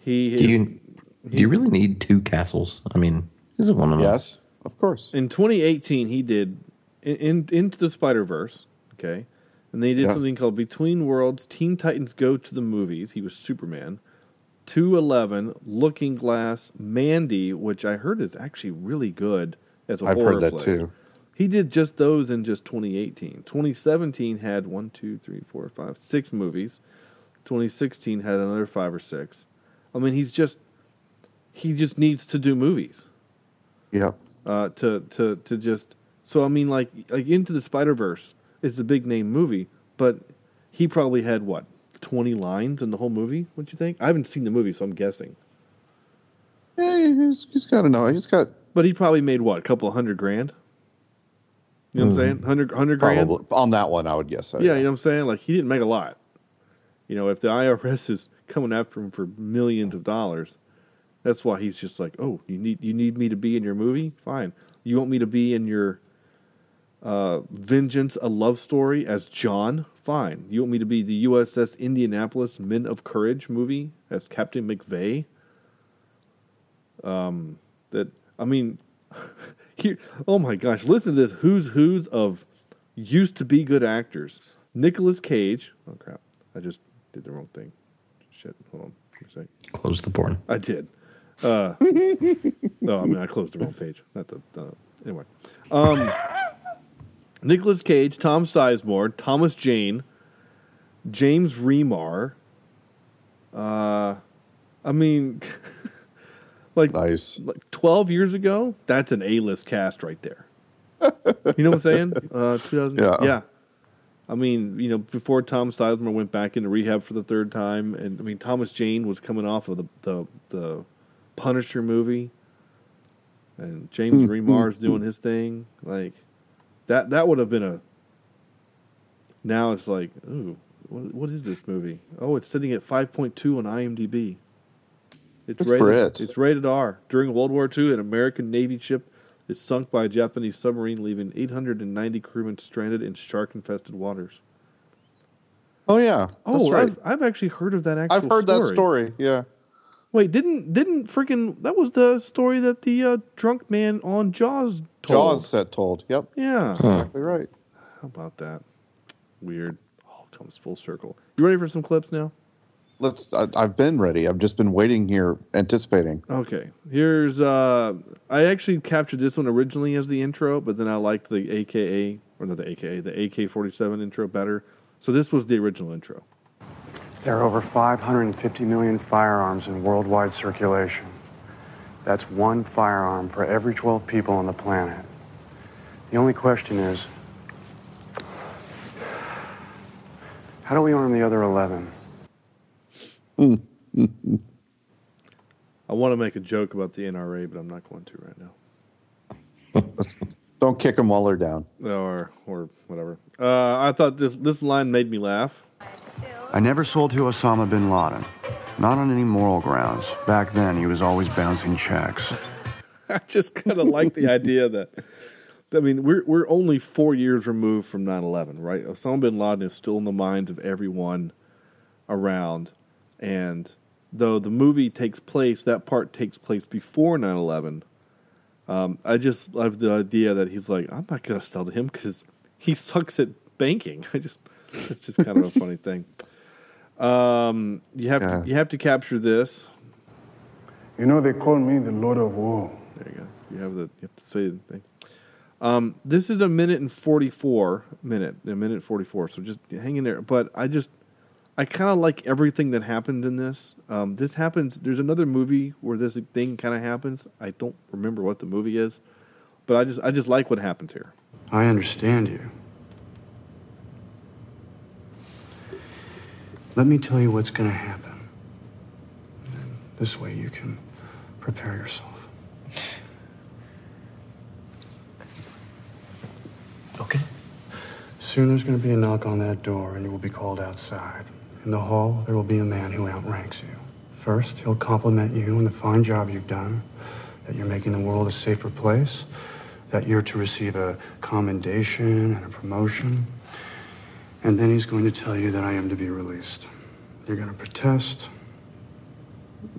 he Do you do you really need two castles? I mean, isn't one of them? Yes, of course. in 2018 he did in, in into the Spider Verse, okay, and they did Yeah. something called Between Worlds: Teen Titans Go to the Movies. He was Superman. 211, Looking Glass, Mandy, which I heard is actually really good as a I've horror heard that too. He did just those in just 2018. 2017 had one, two, three, four, five, six movies. 2016 had another five or six. I mean, he's just he just needs to do movies Yeah. uh, to to to just. So I mean, like like Into the Spider Verse is a big name movie, but he probably had what 20 lines in the whole movie. What you think? I haven't seen the movie, so I'm guessing. Yeah, he's, he's got to know. He's got But he probably made what a couple hundred grand. You know what I'm hmm. saying? 100, 100 grand. probably on that one. I would guess. So, Yeah, you know what I'm saying? Like he didn't make a lot. You know, if the IRS is coming after him for millions of dollars, that's why he's just like, "Oh, you need you need me to be in your movie? Fine. You want me to be in your uh, Vengeance, a love story as John? Fine. You want me to be the USS Indianapolis Men of Courage movie as Captain McVeigh? Um, that I mean, *laughs* here. Oh my gosh! Listen to this. Who's who's of used to be good actors. Nicolas Cage. Oh crap! I just did the wrong thing. Shit. Hold on for a sec. Close the porn. I did. Uh, no, *laughs* I mean I closed the wrong page. Not the. Uh, anyway, um, Nicolas Cage, Tom Sizemore, Thomas Jane, James Remar. Uh, I mean, *laughs* like nice. like 12 years ago, that's an A-list cast right there. you know what I'm saying? *laughs* Uh, 2000. Yeah. I mean, you know, before Tom Sizemore went back into rehab for the third time, and I mean, Thomas Jane was coming off of the the, the Punisher movie, and James Remar's doing his thing. Like that, that would have been a. Now it's like, ooh, what, what is this movie? Oh, it's sitting at 5.2 on IMDb. It's Good rated, it. It's rated R. During World War II, an American Navy ship is sunk by a Japanese submarine, leaving 890 crewmen stranded in shark-infested waters. Oh yeah. That's Oh, right. I've, I've actually heard of that. Actual I've heard that story. Yeah. Wait, didn't didn't freaking that was the story that the uh, drunk man on Jaws told? Jaws set told. Yep. Yeah. Exactly right. How about that? Weird. All comes full circle. You ready for some clips now? Let's. I, I've been ready. I've just been waiting here, anticipating. Okay. Here's uh I actually captured this one originally as the intro, but then I liked the AKA or not the AKA, the AK-47 intro better. So this was the original intro. There are over 550 million firearms in worldwide circulation. That's one firearm for every 12 people on the planet. The only question is how do we arm the other 11? I want to make a joke about the NRA, but I'm not going to right now. *laughs* Don't kick them while they're down. Or or whatever. Uh, I thought this this line made me laugh. I never sold to Osama bin Laden. Not on any moral grounds. Back then, he was always bouncing checks. *laughs* I just kind of like the idea that. I mean, we're we're only four years removed from 9-11, right? Osama bin Laden is still in the minds of everyone around, and though the movie takes place, that part takes place before 9-11. Um, I just love the idea that he's like, I'm not gonna sell to him because he sucks at banking. *laughs* I just, it's just kind of a funny thing. Um, you have Yeah. to you have to capture this. You know, they call me the Lord of War. There you go. You have the you have to say the thing. Um, this is a minute and forty four minute, a minute forty four. So just hang in there. But I just, I kind of like everything that happened in this. Um, this happens. There's another movie where this thing kind of happens. I don't remember what the movie is, but I just, I just like what happens here. I understand you. Let me tell you what's going to happen. And this way you can prepare yourself. Okay. Soon there's going to be a knock on that door, and you will be called outside. In the hall, there will be a man who outranks you. First, he'll compliment you on the fine job you've done, that you're making the world a safer place, that you're to receive a commendation and a promotion. And then he's going to tell you that I am to be released. You're going to protest.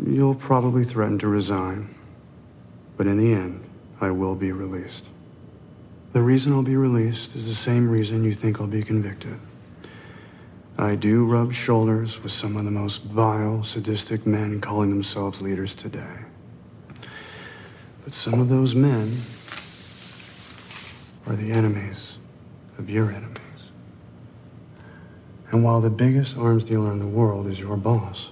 You'll probably threaten to resign. But in the end, I will be released. The reason I'll be released is the same reason you think I'll be convicted. I do rub shoulders with some of the most vile, sadistic men calling themselves leaders today. But some of those men are the enemies of your enemies. And while the biggest arms dealer in the world is your boss,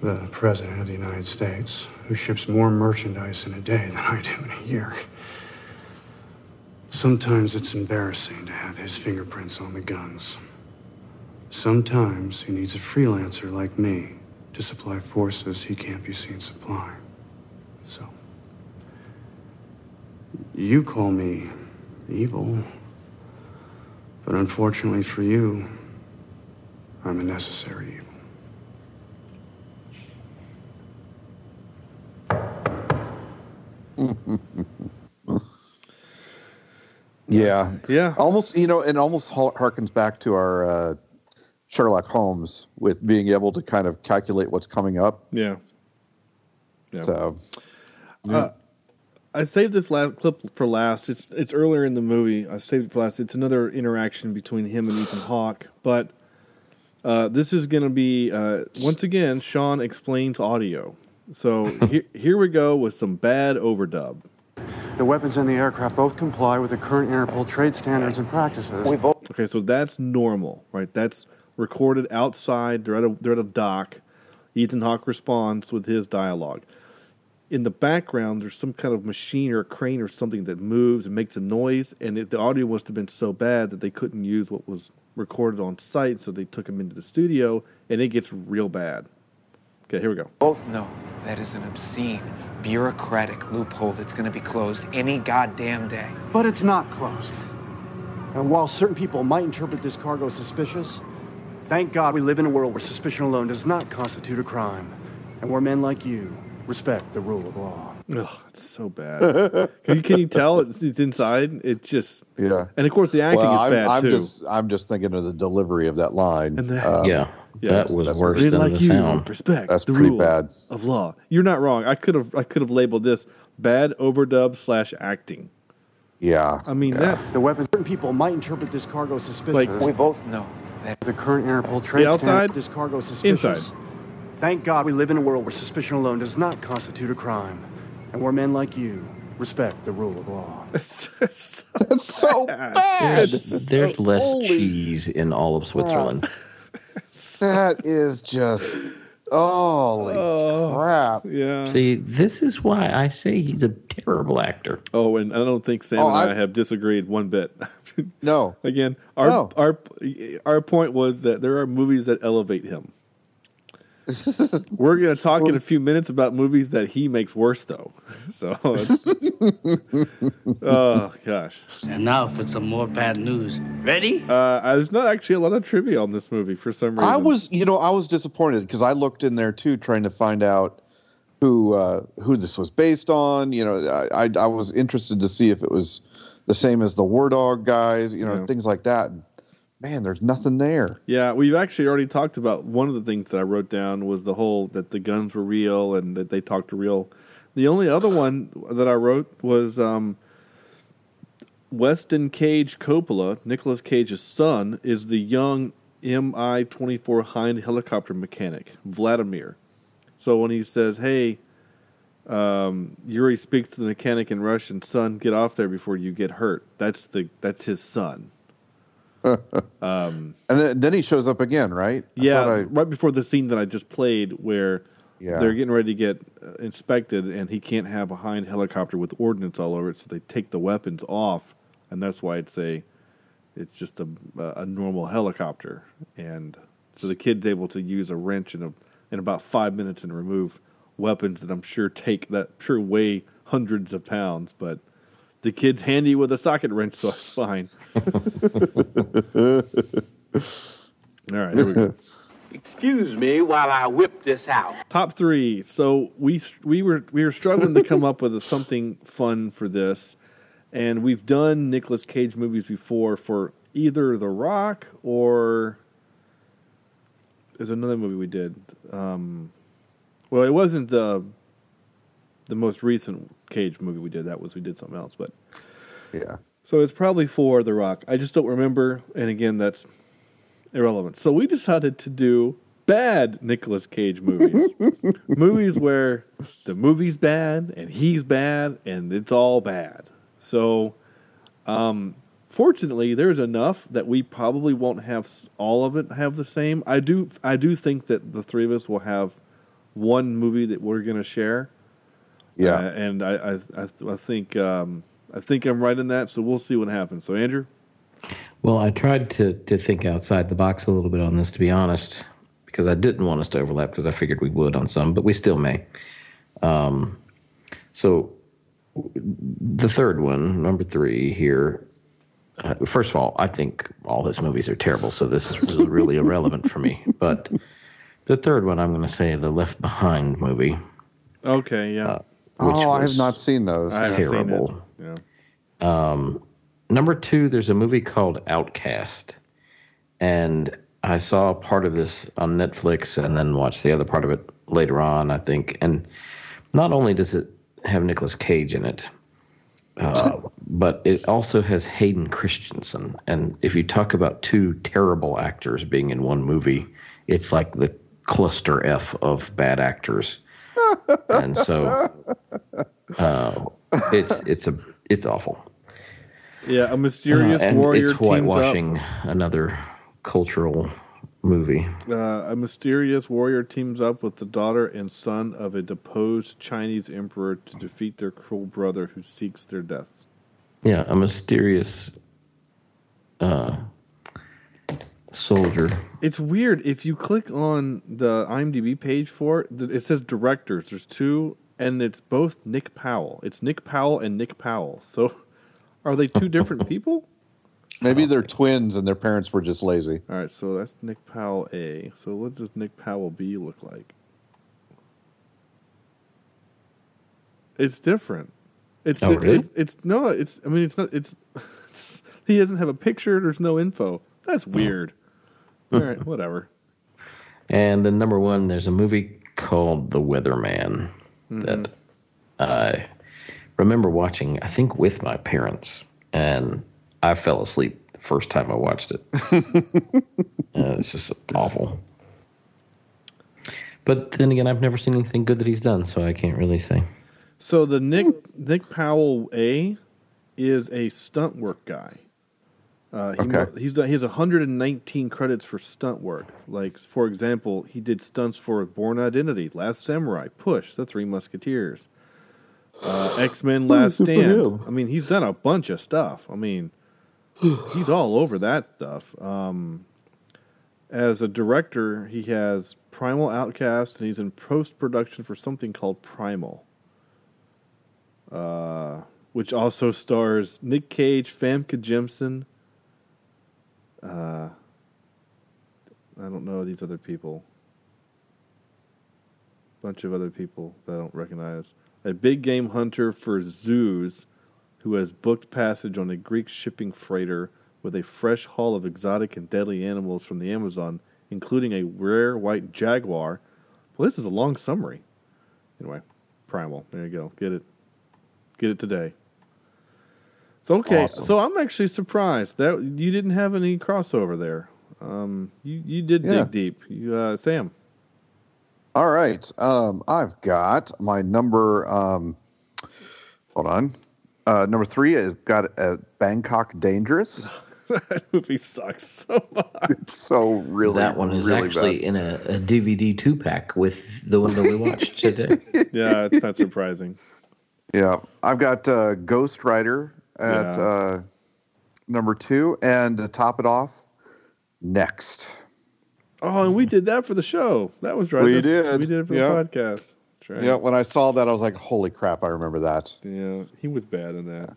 the President of the United States, who ships more merchandise in a day than I do in a year, sometimes it's embarrassing to have his fingerprints on the guns. Sometimes he needs a freelancer like me to supply forces he can't be seen supplying. So, you call me evil, but unfortunately for you, I'm a necessary evil. *laughs* Yeah, Yeah. Almost, you know, and almost harkens back to our uh, Sherlock Holmes with being able to kind of calculate what's coming up. Yeah. Yeah. So, Uh, I saved this last clip for last. It's it's earlier in the movie. I saved it for last. It's another interaction between him and Ethan Hawke, but uh, this is going to be uh, once again Sean explains audio. So *laughs* here here we go with some bad overdub. The weapons and the aircraft both comply with the current Interpol trade standards and practices. We both Okay, so that's normal, right? That's recorded outside. They're at a they're at a dock. Ethan Hawke responds with his dialogue. In the background, there's some kind of machine or a crane or something that moves and makes a noise, and it, the audio must have been so bad that they couldn't use what was recorded on site, so they took him into the studio, and it gets real bad. Okay, here we go. Both know that is an obscene, bureaucratic loophole that's going to be closed any goddamn day. But it's not closed. And while certain people might interpret this cargo as suspicious, thank God we live in a world where suspicion alone does not constitute a crime, and where men like you respect the rule of law. Ugh, it's so bad. can, you, can you tell it's, it's inside? It's just yeah. and of course the acting well, is I'm, bad I'm too. just, I'm just thinking of the delivery of that line. And the- Um, yeah, that was that's worse than like the you sound. respect That's the pretty rule bad. of law. You're not wrong. I could have I could have labeled this bad overdub slash acting. Yeah. I mean that's The weapons, certain people might interpret this cargo as suspicious. Like- We both know that the current Interpol trade The outside? this cargo suspicious. Inside. Thank God we live in a world where suspicion alone does not constitute a crime, and where men like you respect the rule of law. it's, *laughs* That's so *laughs* bad. There's, there's less Holy cheese in all of Switzerland. That is just holy Oh. crap. yeah. See, this is why I say he's a terrible actor. Oh, and I don't think Sam Oh, and I, I- have disagreed one bit. No. *laughs* Again, our No. our our point was that there are movies that elevate him. *laughs* We're going to talk in a few minutes about movies that he makes worse, though. So, *laughs* oh gosh, And now for some more bad news. Ready? uh, there's not actually a lot of trivia on this movie for some reason. I was, you know, I was disappointed because I looked in there too, trying to find out who uh, who this was based on. You know, I, I I was interested to see if it was the same as the War Dog guys. You know, Yeah. things like that. Man, there's nothing there. Yeah, we've actually already talked about one of the things that I wrote down was the whole that the guns were real and that they talked to real. The only other one that I wrote was um, Weston Cage Coppola, Nicolas Cage's son, is the young Mi 24 Hind helicopter mechanic, Vladimir. So when he says, hey, um, Yuri speaks to the mechanic in Russian, son, get off there before you get hurt. That's the that's his son. *laughs* And then, then he shows up again, right? Yeah, thought I- right before the scene that I just played, where Yeah. they're getting ready to get uh, inspected, and he can't have a hind helicopter with ordnance all over it, so they take the weapons off, and that's why it's a, it's just a a normal helicopter, and So the kid's able to use a wrench in a in about five minutes and remove weapons that I'm sure take that sure weigh hundreds of pounds, but the kid's handy with a socket wrench, so it's fine. *laughs* All right, here we go. Excuse me while I whip this out. Top three. So we we were we were struggling to come up with something fun for this, and we've done Nicolas Cage movies before for either The Rock or there's another movie we did. Um, well, it wasn't the the most recent Cage movie we did. That was we did something else, but Yeah. so it's probably for The Rock. I just don't remember, and again, that's irrelevant. So we decided to do bad Nicolas Cage movies, *laughs* movies where the movie's bad and he's bad and it's all bad. So, um, fortunately, there's enough that we probably won't have all of it have the same. I do, I do think that the three of us will have one movie that we're going to share. Yeah. Uh, and I, I, I, I think, um, I think I'm right in that. So we'll see what happens. So Andrew, Well, I tried to to think outside the box a little bit on this, to be honest, because I didn't want us to overlap because I figured we would on some, but we still may. Um, so the third one, number three here. Uh, first of all, I think all his movies are terrible, so this is really, really irrelevant for me. But the third one, I'm going to say the Left Behind movie. okay, yeah, Oh, I have not seen those. I haven't seen terrible. Yeah. Um, number two, there's a movie called Outcast, and I saw part of this on Netflix, and then watched the other part of it later on. I think, and not only does it have Nicolas Cage in it, uh, *laughs* but it also has Hayden Christensen. And if you talk about two terrible actors being in one movie, it's like the cluster F of bad actors. And so uh, it's it's a it's awful. Yeah, a mysterious Uh, and warrior it's teams whitewashing another cultural movie. Uh, a mysterious warrior teams up with the daughter and son of a deposed Chinese emperor to defeat their cruel brother who seeks their deaths. Yeah, a mysterious uh, soldier. It's weird if you click on the IMDb page for it. It says directors. There's two, and it's both Nick Powell. It's Nick Powell and Nick Powell. So, are they two different *laughs* people? Maybe they're twins and their parents were just lazy. All right, so that's Nick Powell A. So what does Nick Powell B look like? It's different. It's Oh, it's, really? it's it's no. It's I mean it's not. It's, it's *laughs* he doesn't have a picture. There's no info. That's oh. weird. All right, whatever. And then number one, there's a movie called The Weatherman that I remember watching, I think, with my parents, and I fell asleep the first time I watched it. *laughs* uh, it's just awful. But then again, I've never seen anything good that he's done, so I can't really say. So the Nick Nick Powell A is a stunt work guy. Uh, he, Okay. He's done. He has 119 credits for stunt work. Like for example, he did stunts for Born Identity, Last Samurai, Push, The Three Musketeers, uh, X Men: Last Stand. I mean, he's done a bunch of stuff. I mean, he's all over that stuff. Um, as a director, he has Primal Outcast, and he's in post production for something called Primal uh, which also stars Nick Cage, Famke Jemison. Uh, I don't know these other people. Bunch of other people that I don't recognize. A big game hunter for zoos, who has booked passage on a Greek shipping freighter with a fresh haul of exotic and deadly animals from the Amazon, including a rare white jaguar. Well, this is a long summary. Anyway, Primal. There you go. Get it. Get it today. So okay, Awesome. so I'm actually surprised that you didn't have any crossover there. Um, you you did Yeah. dig deep. You, uh, Sam. All right. Um, I've got my number. Um, hold on. Uh, number three is got uh, Bangkok Dangerous. *laughs* that movie sucks so much. It's so really that one is really actually bad. in a, a DVD two pack with the one that we *laughs* watched today. Yeah, it's not surprising. Yeah, I've got uh, Ghost Rider at Yeah. uh, number two, and to top it off, Next. Oh, and we did that for the show. That was right. We did. We did it for Yeah. the podcast. Right. Yeah, when I saw that, I was like, "Holy crap!" I remember that. Yeah, he was bad in that.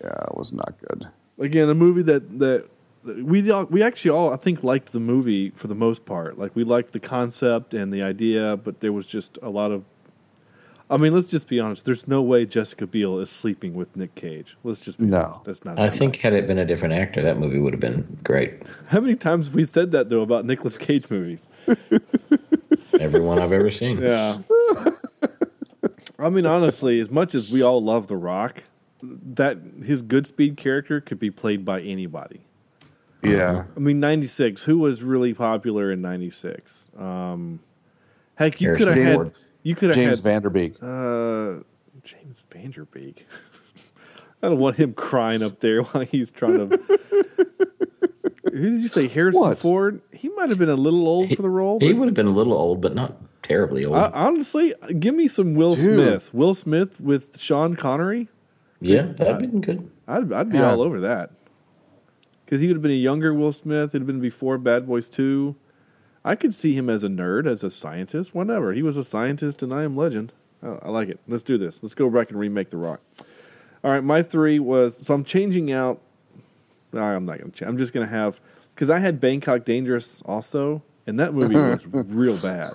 Yeah, it was not good. Again, a movie that that that we all, we actually all I think liked the movie for the most part. Like we liked the concept and the idea, but there was just a lot of. I mean, let's just be honest. There's no way Jessica Biel is sleeping with Nick Cage. Let's just be No. honest. That's not. I happening. think had it been a different actor, that movie would have been great. How many times have we said that though about Nicolas Cage movies? *laughs* Every one I've ever seen. Yeah. I mean, honestly, as much as we all love The Rock, that his Goodspeed character could be played by anybody. Yeah, I mean, '96. Who was really popular in '96? Um, heck, you could have had. Ford. You could have James had Van Der Beek. uh, James Van Der Beek. *laughs* I don't want him crying up there *laughs* while he's trying to. *laughs* Who did you say? Harrison What? Ford. He might have been a little old for the role. He would have been a little old, but not terribly old. I, honestly, give me some Will Dude. Smith. Will Smith with Sean Connery. yeah, that'd been good. I'd I'd be Yeah. all over that. Because he would have been a younger Will Smith. It'd have been before Bad Boys Two. I could see him as a nerd, as a scientist, whatever. He was a scientist and I Am Legend. Oh, I like it. Let's do this. Let's go back and remake The Rock. All right, my three was so I'm changing out. I'm not going to change. I'm just going to have because I had Bangkok Dangerous also, and that movie was *laughs* real bad.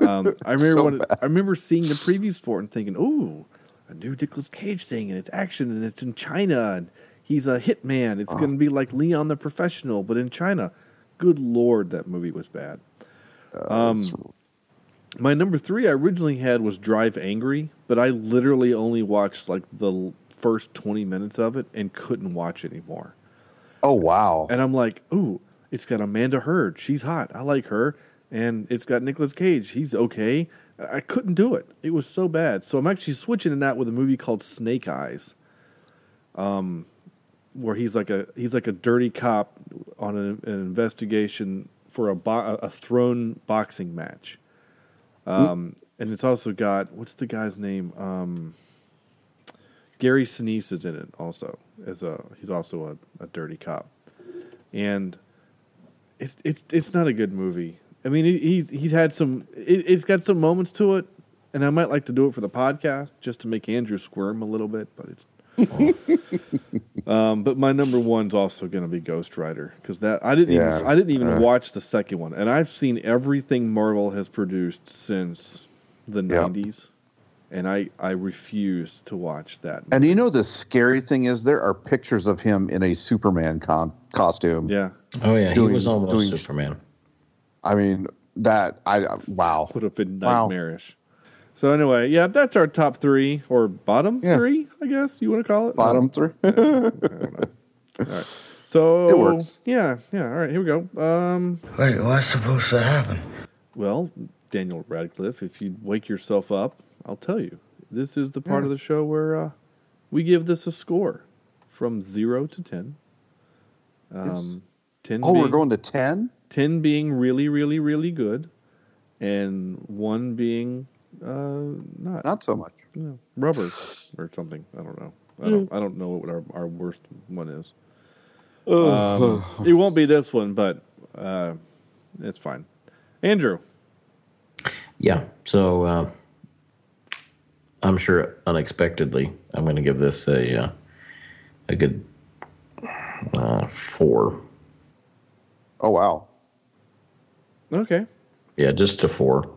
Um, I remember So when bad. I remember seeing the previews for it and thinking, "Ooh, a new Nicolas Cage thing, and it's action, and it's in China, and he's a hitman. It's going to be like Leon the Professional, but in China." Good lord, that movie was bad. Um, my number three I originally had was Drive Angry, but I literally only watched like the first twenty minutes of it and couldn't watch anymore. Oh wow! And I'm like, ooh, it's got Amanda Heard. She's hot. I like her. And it's got Nicolas Cage. He's okay. I I couldn't do it. It was so bad. So I'm actually switching it out with a movie called Snake Eyes. Um, where he's like a he's like a dirty cop on an, an investigation for a bo- a thrown boxing match. Um, and it's also got what's the guy's name? Um, Gary Sinise is in it also as a he's also a, a dirty cop, and it's it's it's not a good movie. I mean, he's he's had some. It's got some moments to it, and I might like to do it for the podcast just to make Andrew squirm a little bit. But it's. *laughs* um, but my number one's also going to be Ghost Rider because that I didn't Yeah. even I didn't even Uh. watch the second one, and I've seen everything Marvel has produced since the Yeah. '90s, and I I refuse to watch that. And you know the scary thing is there are pictures of him in a Superman con- costume. Yeah, Oh yeah, Doing- he was almost doing- Superman. I mean that I wow. would have been Wow. Nightmarish. So anyway, yeah, that's our top three or bottom Yeah. three, I guess you want to call it. Bottom three. So It works. Yeah, yeah. All right, here we go. Um, Wait, what's supposed to happen? well, Daniel Radcliffe, if you wake yourself up, I'll tell you. This is the part of the show where uh, we give this a score from zero to ten. Um, Yes. Ten. oh, we're going to ten. 10 being really, really, really good, and one being uh, not Not so much. you know, rubber or something. I don't know. I don't. I don't know what our, our worst one is. Um, it won't be this one, but uh, it's fine. Andrew, Yeah. So uh, I'm sure unexpectedly, I'm going to give this a uh, a good uh, four. Oh wow. okay, Yeah, just a four.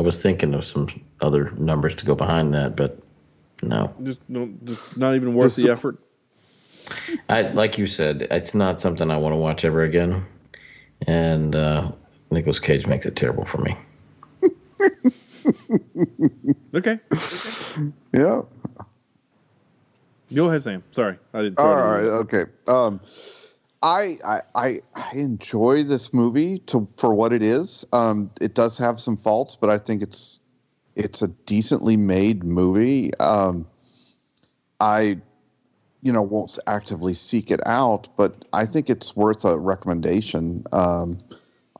I was thinking of some other numbers to go behind that, but no. just no, just not even worth Just the effort. I like you said, it's not something I want to watch ever again. And uh, Nicolas Cage makes it terrible for me. *laughs* Okay, Yeah. go ahead, Sam. Sorry, I didn't. All throw it right. in. Okay. Um, I, I I enjoy this movie to for what it is. Um, it does have some faults, but I think it's it's a decently made movie. Um, I, you know, won't actively seek it out, but I think it's worth a recommendation. Um,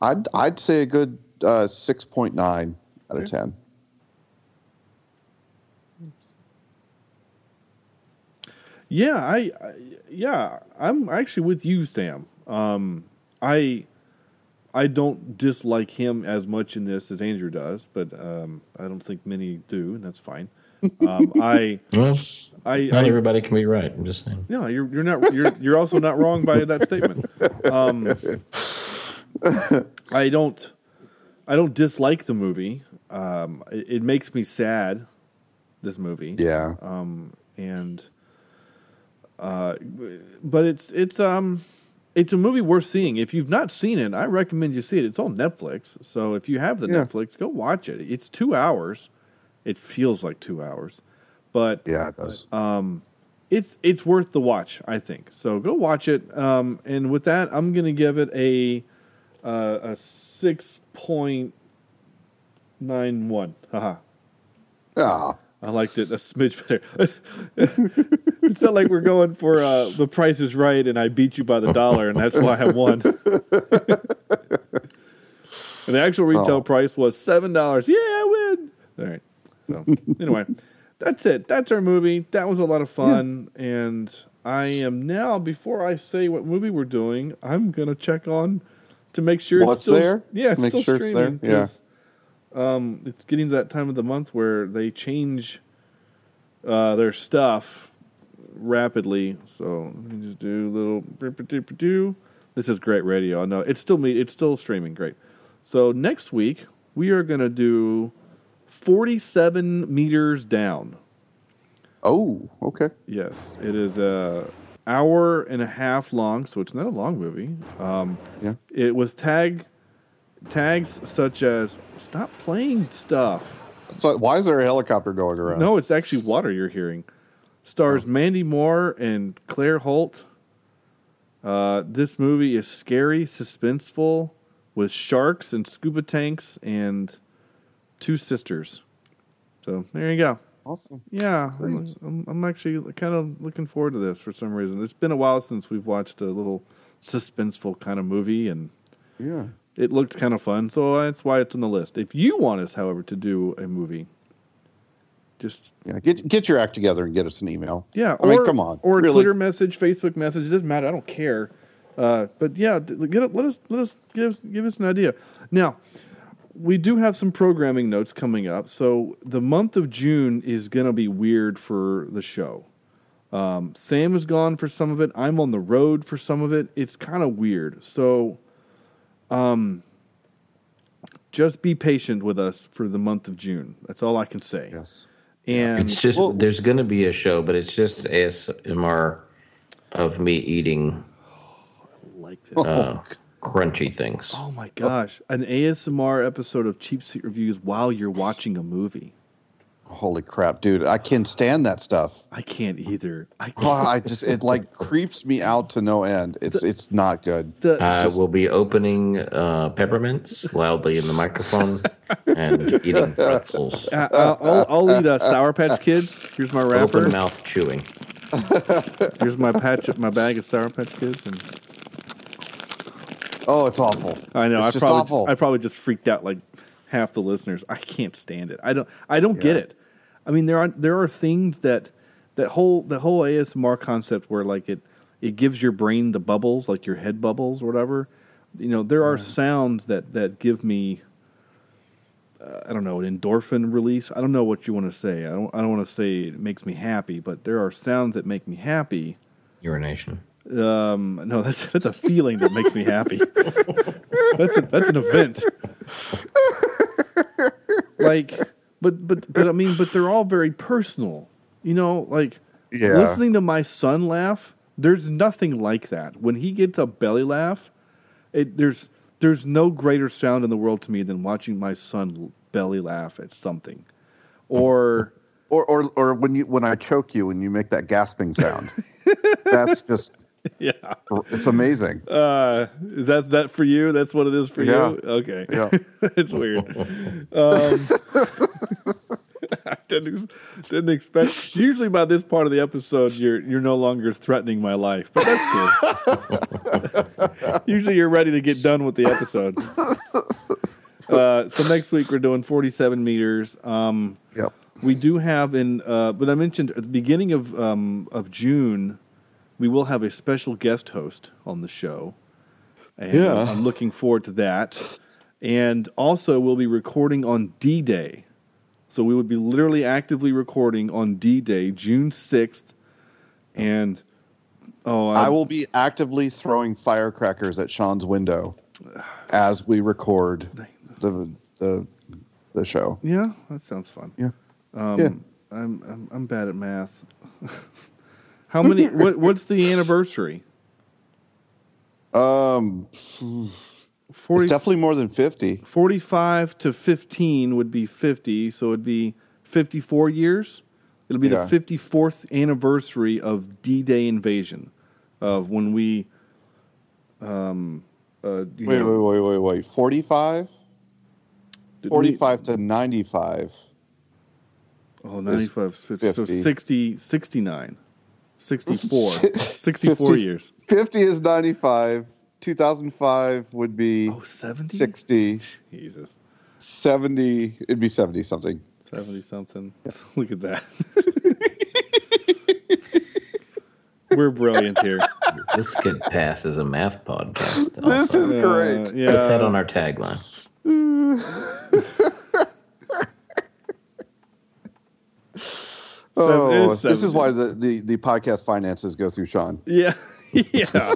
I'd I'd say a good uh, six point nine out of ten. Yeah, I, I yeah, I'm actually with you, Sam. Um, I I don't dislike him as much in this as Andrew does, but um, I don't think many do, and that's fine. Um, *laughs* I, Well, I, not I, everybody can be right. I'm just saying. no, you're you're not you're you're also not wrong by that statement. Um, I don't I don't dislike the movie. Um, it, it makes me sad. This movie, Yeah. um, and uh, but it's it's um it's a movie worth seeing. If you've not seen it, I recommend you see it. It's on Netflix, so if you have the Yeah. Netflix, go watch it. It's two hours. It feels like two hours, but Yeah, it does. um, it's it's worth the watch, I think. So go watch it. Um, and with that, I'm gonna give it a uh, a six point nine one. Haha. Ah. I liked it a smidge better. *laughs* it's not like we're going for uh, the price is right and I beat you by the dollar and that's why I won. *laughs* and the actual retail Oh. price was seven dollars. Yeah, I win. All right. So *laughs* anyway, that's it. That's our movie. That was a lot of fun. And I am now before I say what movie we're doing, I'm gonna check on to make sure What's it's still there? Yeah, it's Make still sure it's there? streaming. Um, it's getting to that time of the month where they change uh, their stuff rapidly. So let me just do a little. This is great radio. I know it's still me. It's still streaming. Great. So next week we are gonna do forty-seven meters down. Oh, okay. Yes, it is a hour and a half long, so it's not a long movie. Um, Yeah. It was tag tags such as "Stop playing stuff." So why is there a helicopter going around? No, it's actually water you're hearing. Stars Mandy Moore and Claire Holt. Uh, this movie is scary, suspenseful, with sharks and scuba tanks and two sisters. So there you go. Awesome. Yeah, I'm, I'm, I'm actually kind of looking forward to this for some reason. It's been a while since we've watched a little suspenseful kind of movie, and Yeah. It looked kind of fun. So that's why it's on the list. If you want us, however, to do a movie, just Yeah. Get get your act together and get us an email. yeah, I or, mean, come on. or a Really? Twitter message, Facebook message. It doesn't matter. I don't care. Uh, but yeah, get let us let us give us give us an idea. Now, we do have some programming notes coming up. So the month of June is going to be weird for the show. Um, Sam is gone for some of it. I'm on the road for some of it. It's kind of weird. So, um, just be patient with us for the month of June. That's all I can say. Yes. And It's just there's going to be a show, but it's just ASMR of me eating like this. uh, crunchy things. Oh my gosh, an ASMR episode of Cheap Seat Reviews while you're watching a movie. Holy crap, dude! I can't stand that stuff. I can't either. I *laughs* Oh, I just it like creeps me out to no end. It's it's not good. The, I will be opening uh, peppermints loudly in the microphone and eating pretzels. *laughs* Uh, I'll, I'll, I'll eat a Sour Patch Kids. Here's my wrapper. Open mouth chewing. *laughs* Here's my patch, my bag of Sour Patch Kids, and Oh, it's awful. I know It's I just probably awful. I probably just freaked out like half the listeners. I can't stand it. I don't I don't get it. I mean there are there are things that that whole the whole ASMR concept where like it it gives your brain the bubbles like your head bubbles or whatever. You know there are sounds that that give me uh, I don't know an endorphin release. I don't know what you want to say. I don't I don't want to say it makes me happy, but there are sounds that make me happy. Urination. Um, no, that's that's a feeling that makes me happy. that's a, that's an event. *laughs* like, but but *laughs* but I mean, but they're all very personal. You know, like Yeah. listening to my son laugh. There's nothing like that. When he gets a belly laugh, it there's there's no greater sound in the world to me than watching my son belly laugh at something, or. *laughs* Or or or when you when I choke you and you make that gasping sound. *laughs* That's just Yeah. it's amazing. Uh, is that that for you? That's what it is for Yeah. you. Okay, Yeah. it's weird. Um, I *laughs* didn't, ex- didn't expect. Usually, by this part of the episode, you're you're no longer threatening my life, but that's cool. *laughs* Usually, you're ready to get done with the episode. *laughs* Uh, so next week we're doing 47 meters. Um, Yep. we do have in, uh, but I mentioned at the beginning of um, of June, we will have a special guest host on the show, And Yeah. I'm, I'm looking forward to that. And also, we'll be recording on D Day. So we would be literally actively recording on D Day, June 6th. And, oh, I will be actively throwing firecrackers at Sean's window *sighs* as we record the the the show. Yeah, that sounds fun. Yeah. Um, Yeah. I'm, I'm I'm bad at math. *laughs* How many? what What's the anniversary? *laughs* Um, 40, it's definitely more than fifty. 45 to 15 would be 50, so it'd be 54 years. It'll be Yeah. the 54th anniversary of D-Day invasion, of when we. Um, uh, you Wait, know, wait, wait, wait, wait. 45? did we- 45 to 95. Oh, 95, 50, so 50. 60, 69, 64, *laughs* 64 50 years. 50 is 95. 2005 would be Oh, 70? 60. Jesus. 70, it'd be 70 something. 70 something. *laughs* Look at that. *laughs* We're brilliant here. This could pass as a math podcast. This is Uh, great. Put that on our tagline. *laughs* Oh, this is why the, the, the podcast finances go through Sean. Yeah. Yeah.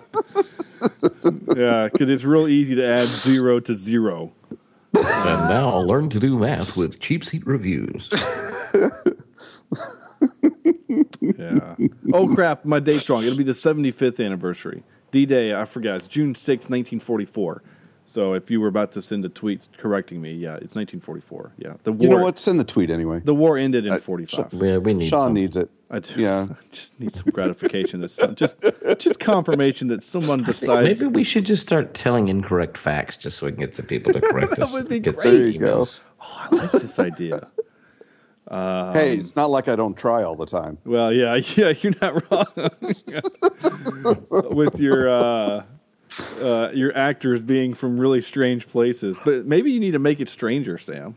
Yeah, because it's real easy to add zero to zero. And now I'll learn to do math with cheap seat reviews. Yeah. Oh, crap. My date's wrong. It'll be the 75th anniversary. D Day, I forgot. It's June sixth, 1944. So if you were about to send a tweet correcting me, yeah, it's 1944. Yeah. The war, You know what? Send the tweet anyway. The war ended in Uh, 45. Yeah, we need Sean some. needs it. I d- Yeah. *laughs* I just need some gratification. That some, just, just confirmation that someone besides Maybe we should just start telling incorrect facts just so we can get some people to *laughs* correct us. that would be great. There you go. Oh, I like this idea. Um, *laughs* hey, it's not like I don't try all the time. Well, yeah, yeah, you're not wrong. With your uh, uh, your actors being from really strange places, but maybe you need to make it stranger, Sam.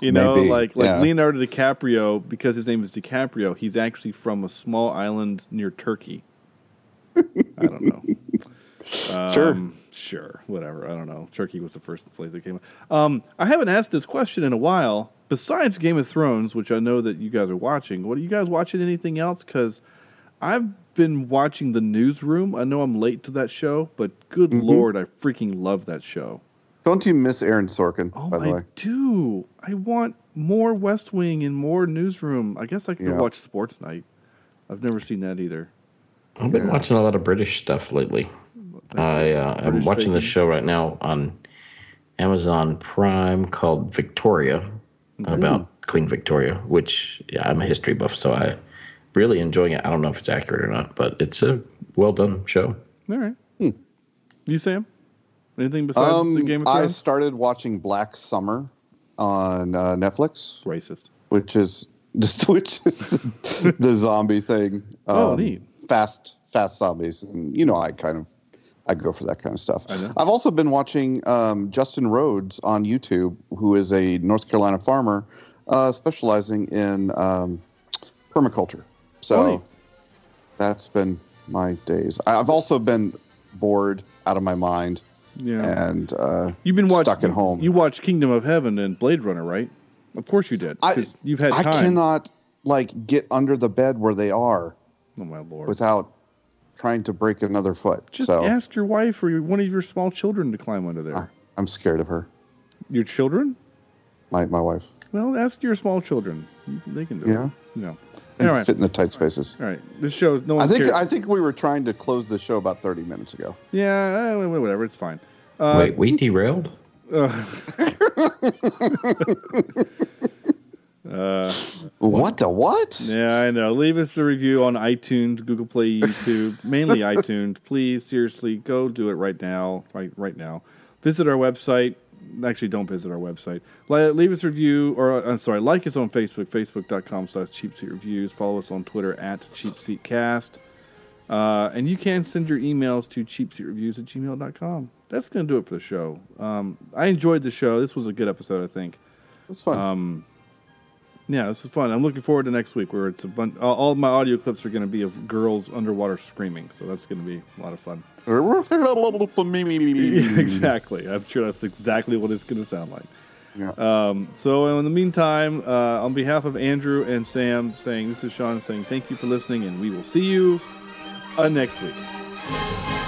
You know, Maybe, like like yeah. Leonardo DiCaprio, because his name is DiCaprio, he's actually from a small island near Turkey. I don't know. *laughs* Sure. Um, Sure, whatever. I don't know. Turkey was the first place that came up. Um, I haven't asked this question in a while. Besides Game of Thrones, which I know that you guys are watching, what are you guys watching? Anything else? Because I've been watching The Newsroom. I know I'm late to that show, but good Mm-hmm. lord, I freaking love that show. Don't you miss Aaron Sorkin, Oh, by the I way? do. I want more West Wing and more Newsroom. I guess I could Yeah. watch Sports Night. I've never seen that either. I've been watching a lot of British stuff lately. I uh, I'm British watching this show right now on Amazon Prime called Victoria about Queen Victoria, which yeah, I'm a history buff, so I really enjoying it. I don't know if it's accurate or not, but it's a well done show. All right. You, Sam? Anything besides the Um, Game of Thrones? I started watching Black Summer on uh, Netflix, Racist. which is *laughs* which is *laughs* the zombie thing. Oh, Um, neat. Fast, fast zombies, and you know, I kind of I go for that kind of stuff. I know. I've also been watching um, Justin Rhodes on YouTube, who is a North Carolina farmer uh, specializing in um, permaculture. So that's been my days. I've also been bored out of my mind Yeah. and uh, You've been watching, stuck at home. You watched Kingdom of Heaven and Blade Runner, right? Of course you did. I- you've had I time. cannot like get under the bed where they are oh my lord! without trying to break another foot. Just so ask your wife or one of your small children to climb under there. I, I'm scared of her. your children? My my wife. Well, ask your small children. They can do Yeah. it. All right. fit in the tight spaces. All right. This show. No one I think cares. I think we were trying to close the show about 30 minutes ago. yeah. eh, whatever. It's fine. Uh, Wait, we derailed? *laughs* Uh, What the what? Yeah, I know. Leave us a review on iTunes, Google Play, YouTube, *laughs* mainly iTunes. Please, seriously, go do it right now. Right, right now. Visit our website. Actually, don't visit our website. Leave us a review, or uh, I'm sorry, like us on Facebook, facebook.com slash cheap seat reviews. Follow us on Twitter at cheap seat cast. Uh, and you can send your emails to cheapseatreviews at gmail.com. That's going to do it for the show. Um, I enjoyed the show. This was a good episode, I think. It's fun. Um, yeah, this is fun. I'm looking forward to next week where it's a bunch. All all my audio clips are going to be of girls underwater screaming, so that's going to be a lot of fun. *laughs* exactly. I'm sure that's exactly what it's going to sound like. Yeah. Um, so in the meantime, uh, on behalf of Andrew and Sam, saying this is Sean saying thank you for listening, and we will see you uh, next week.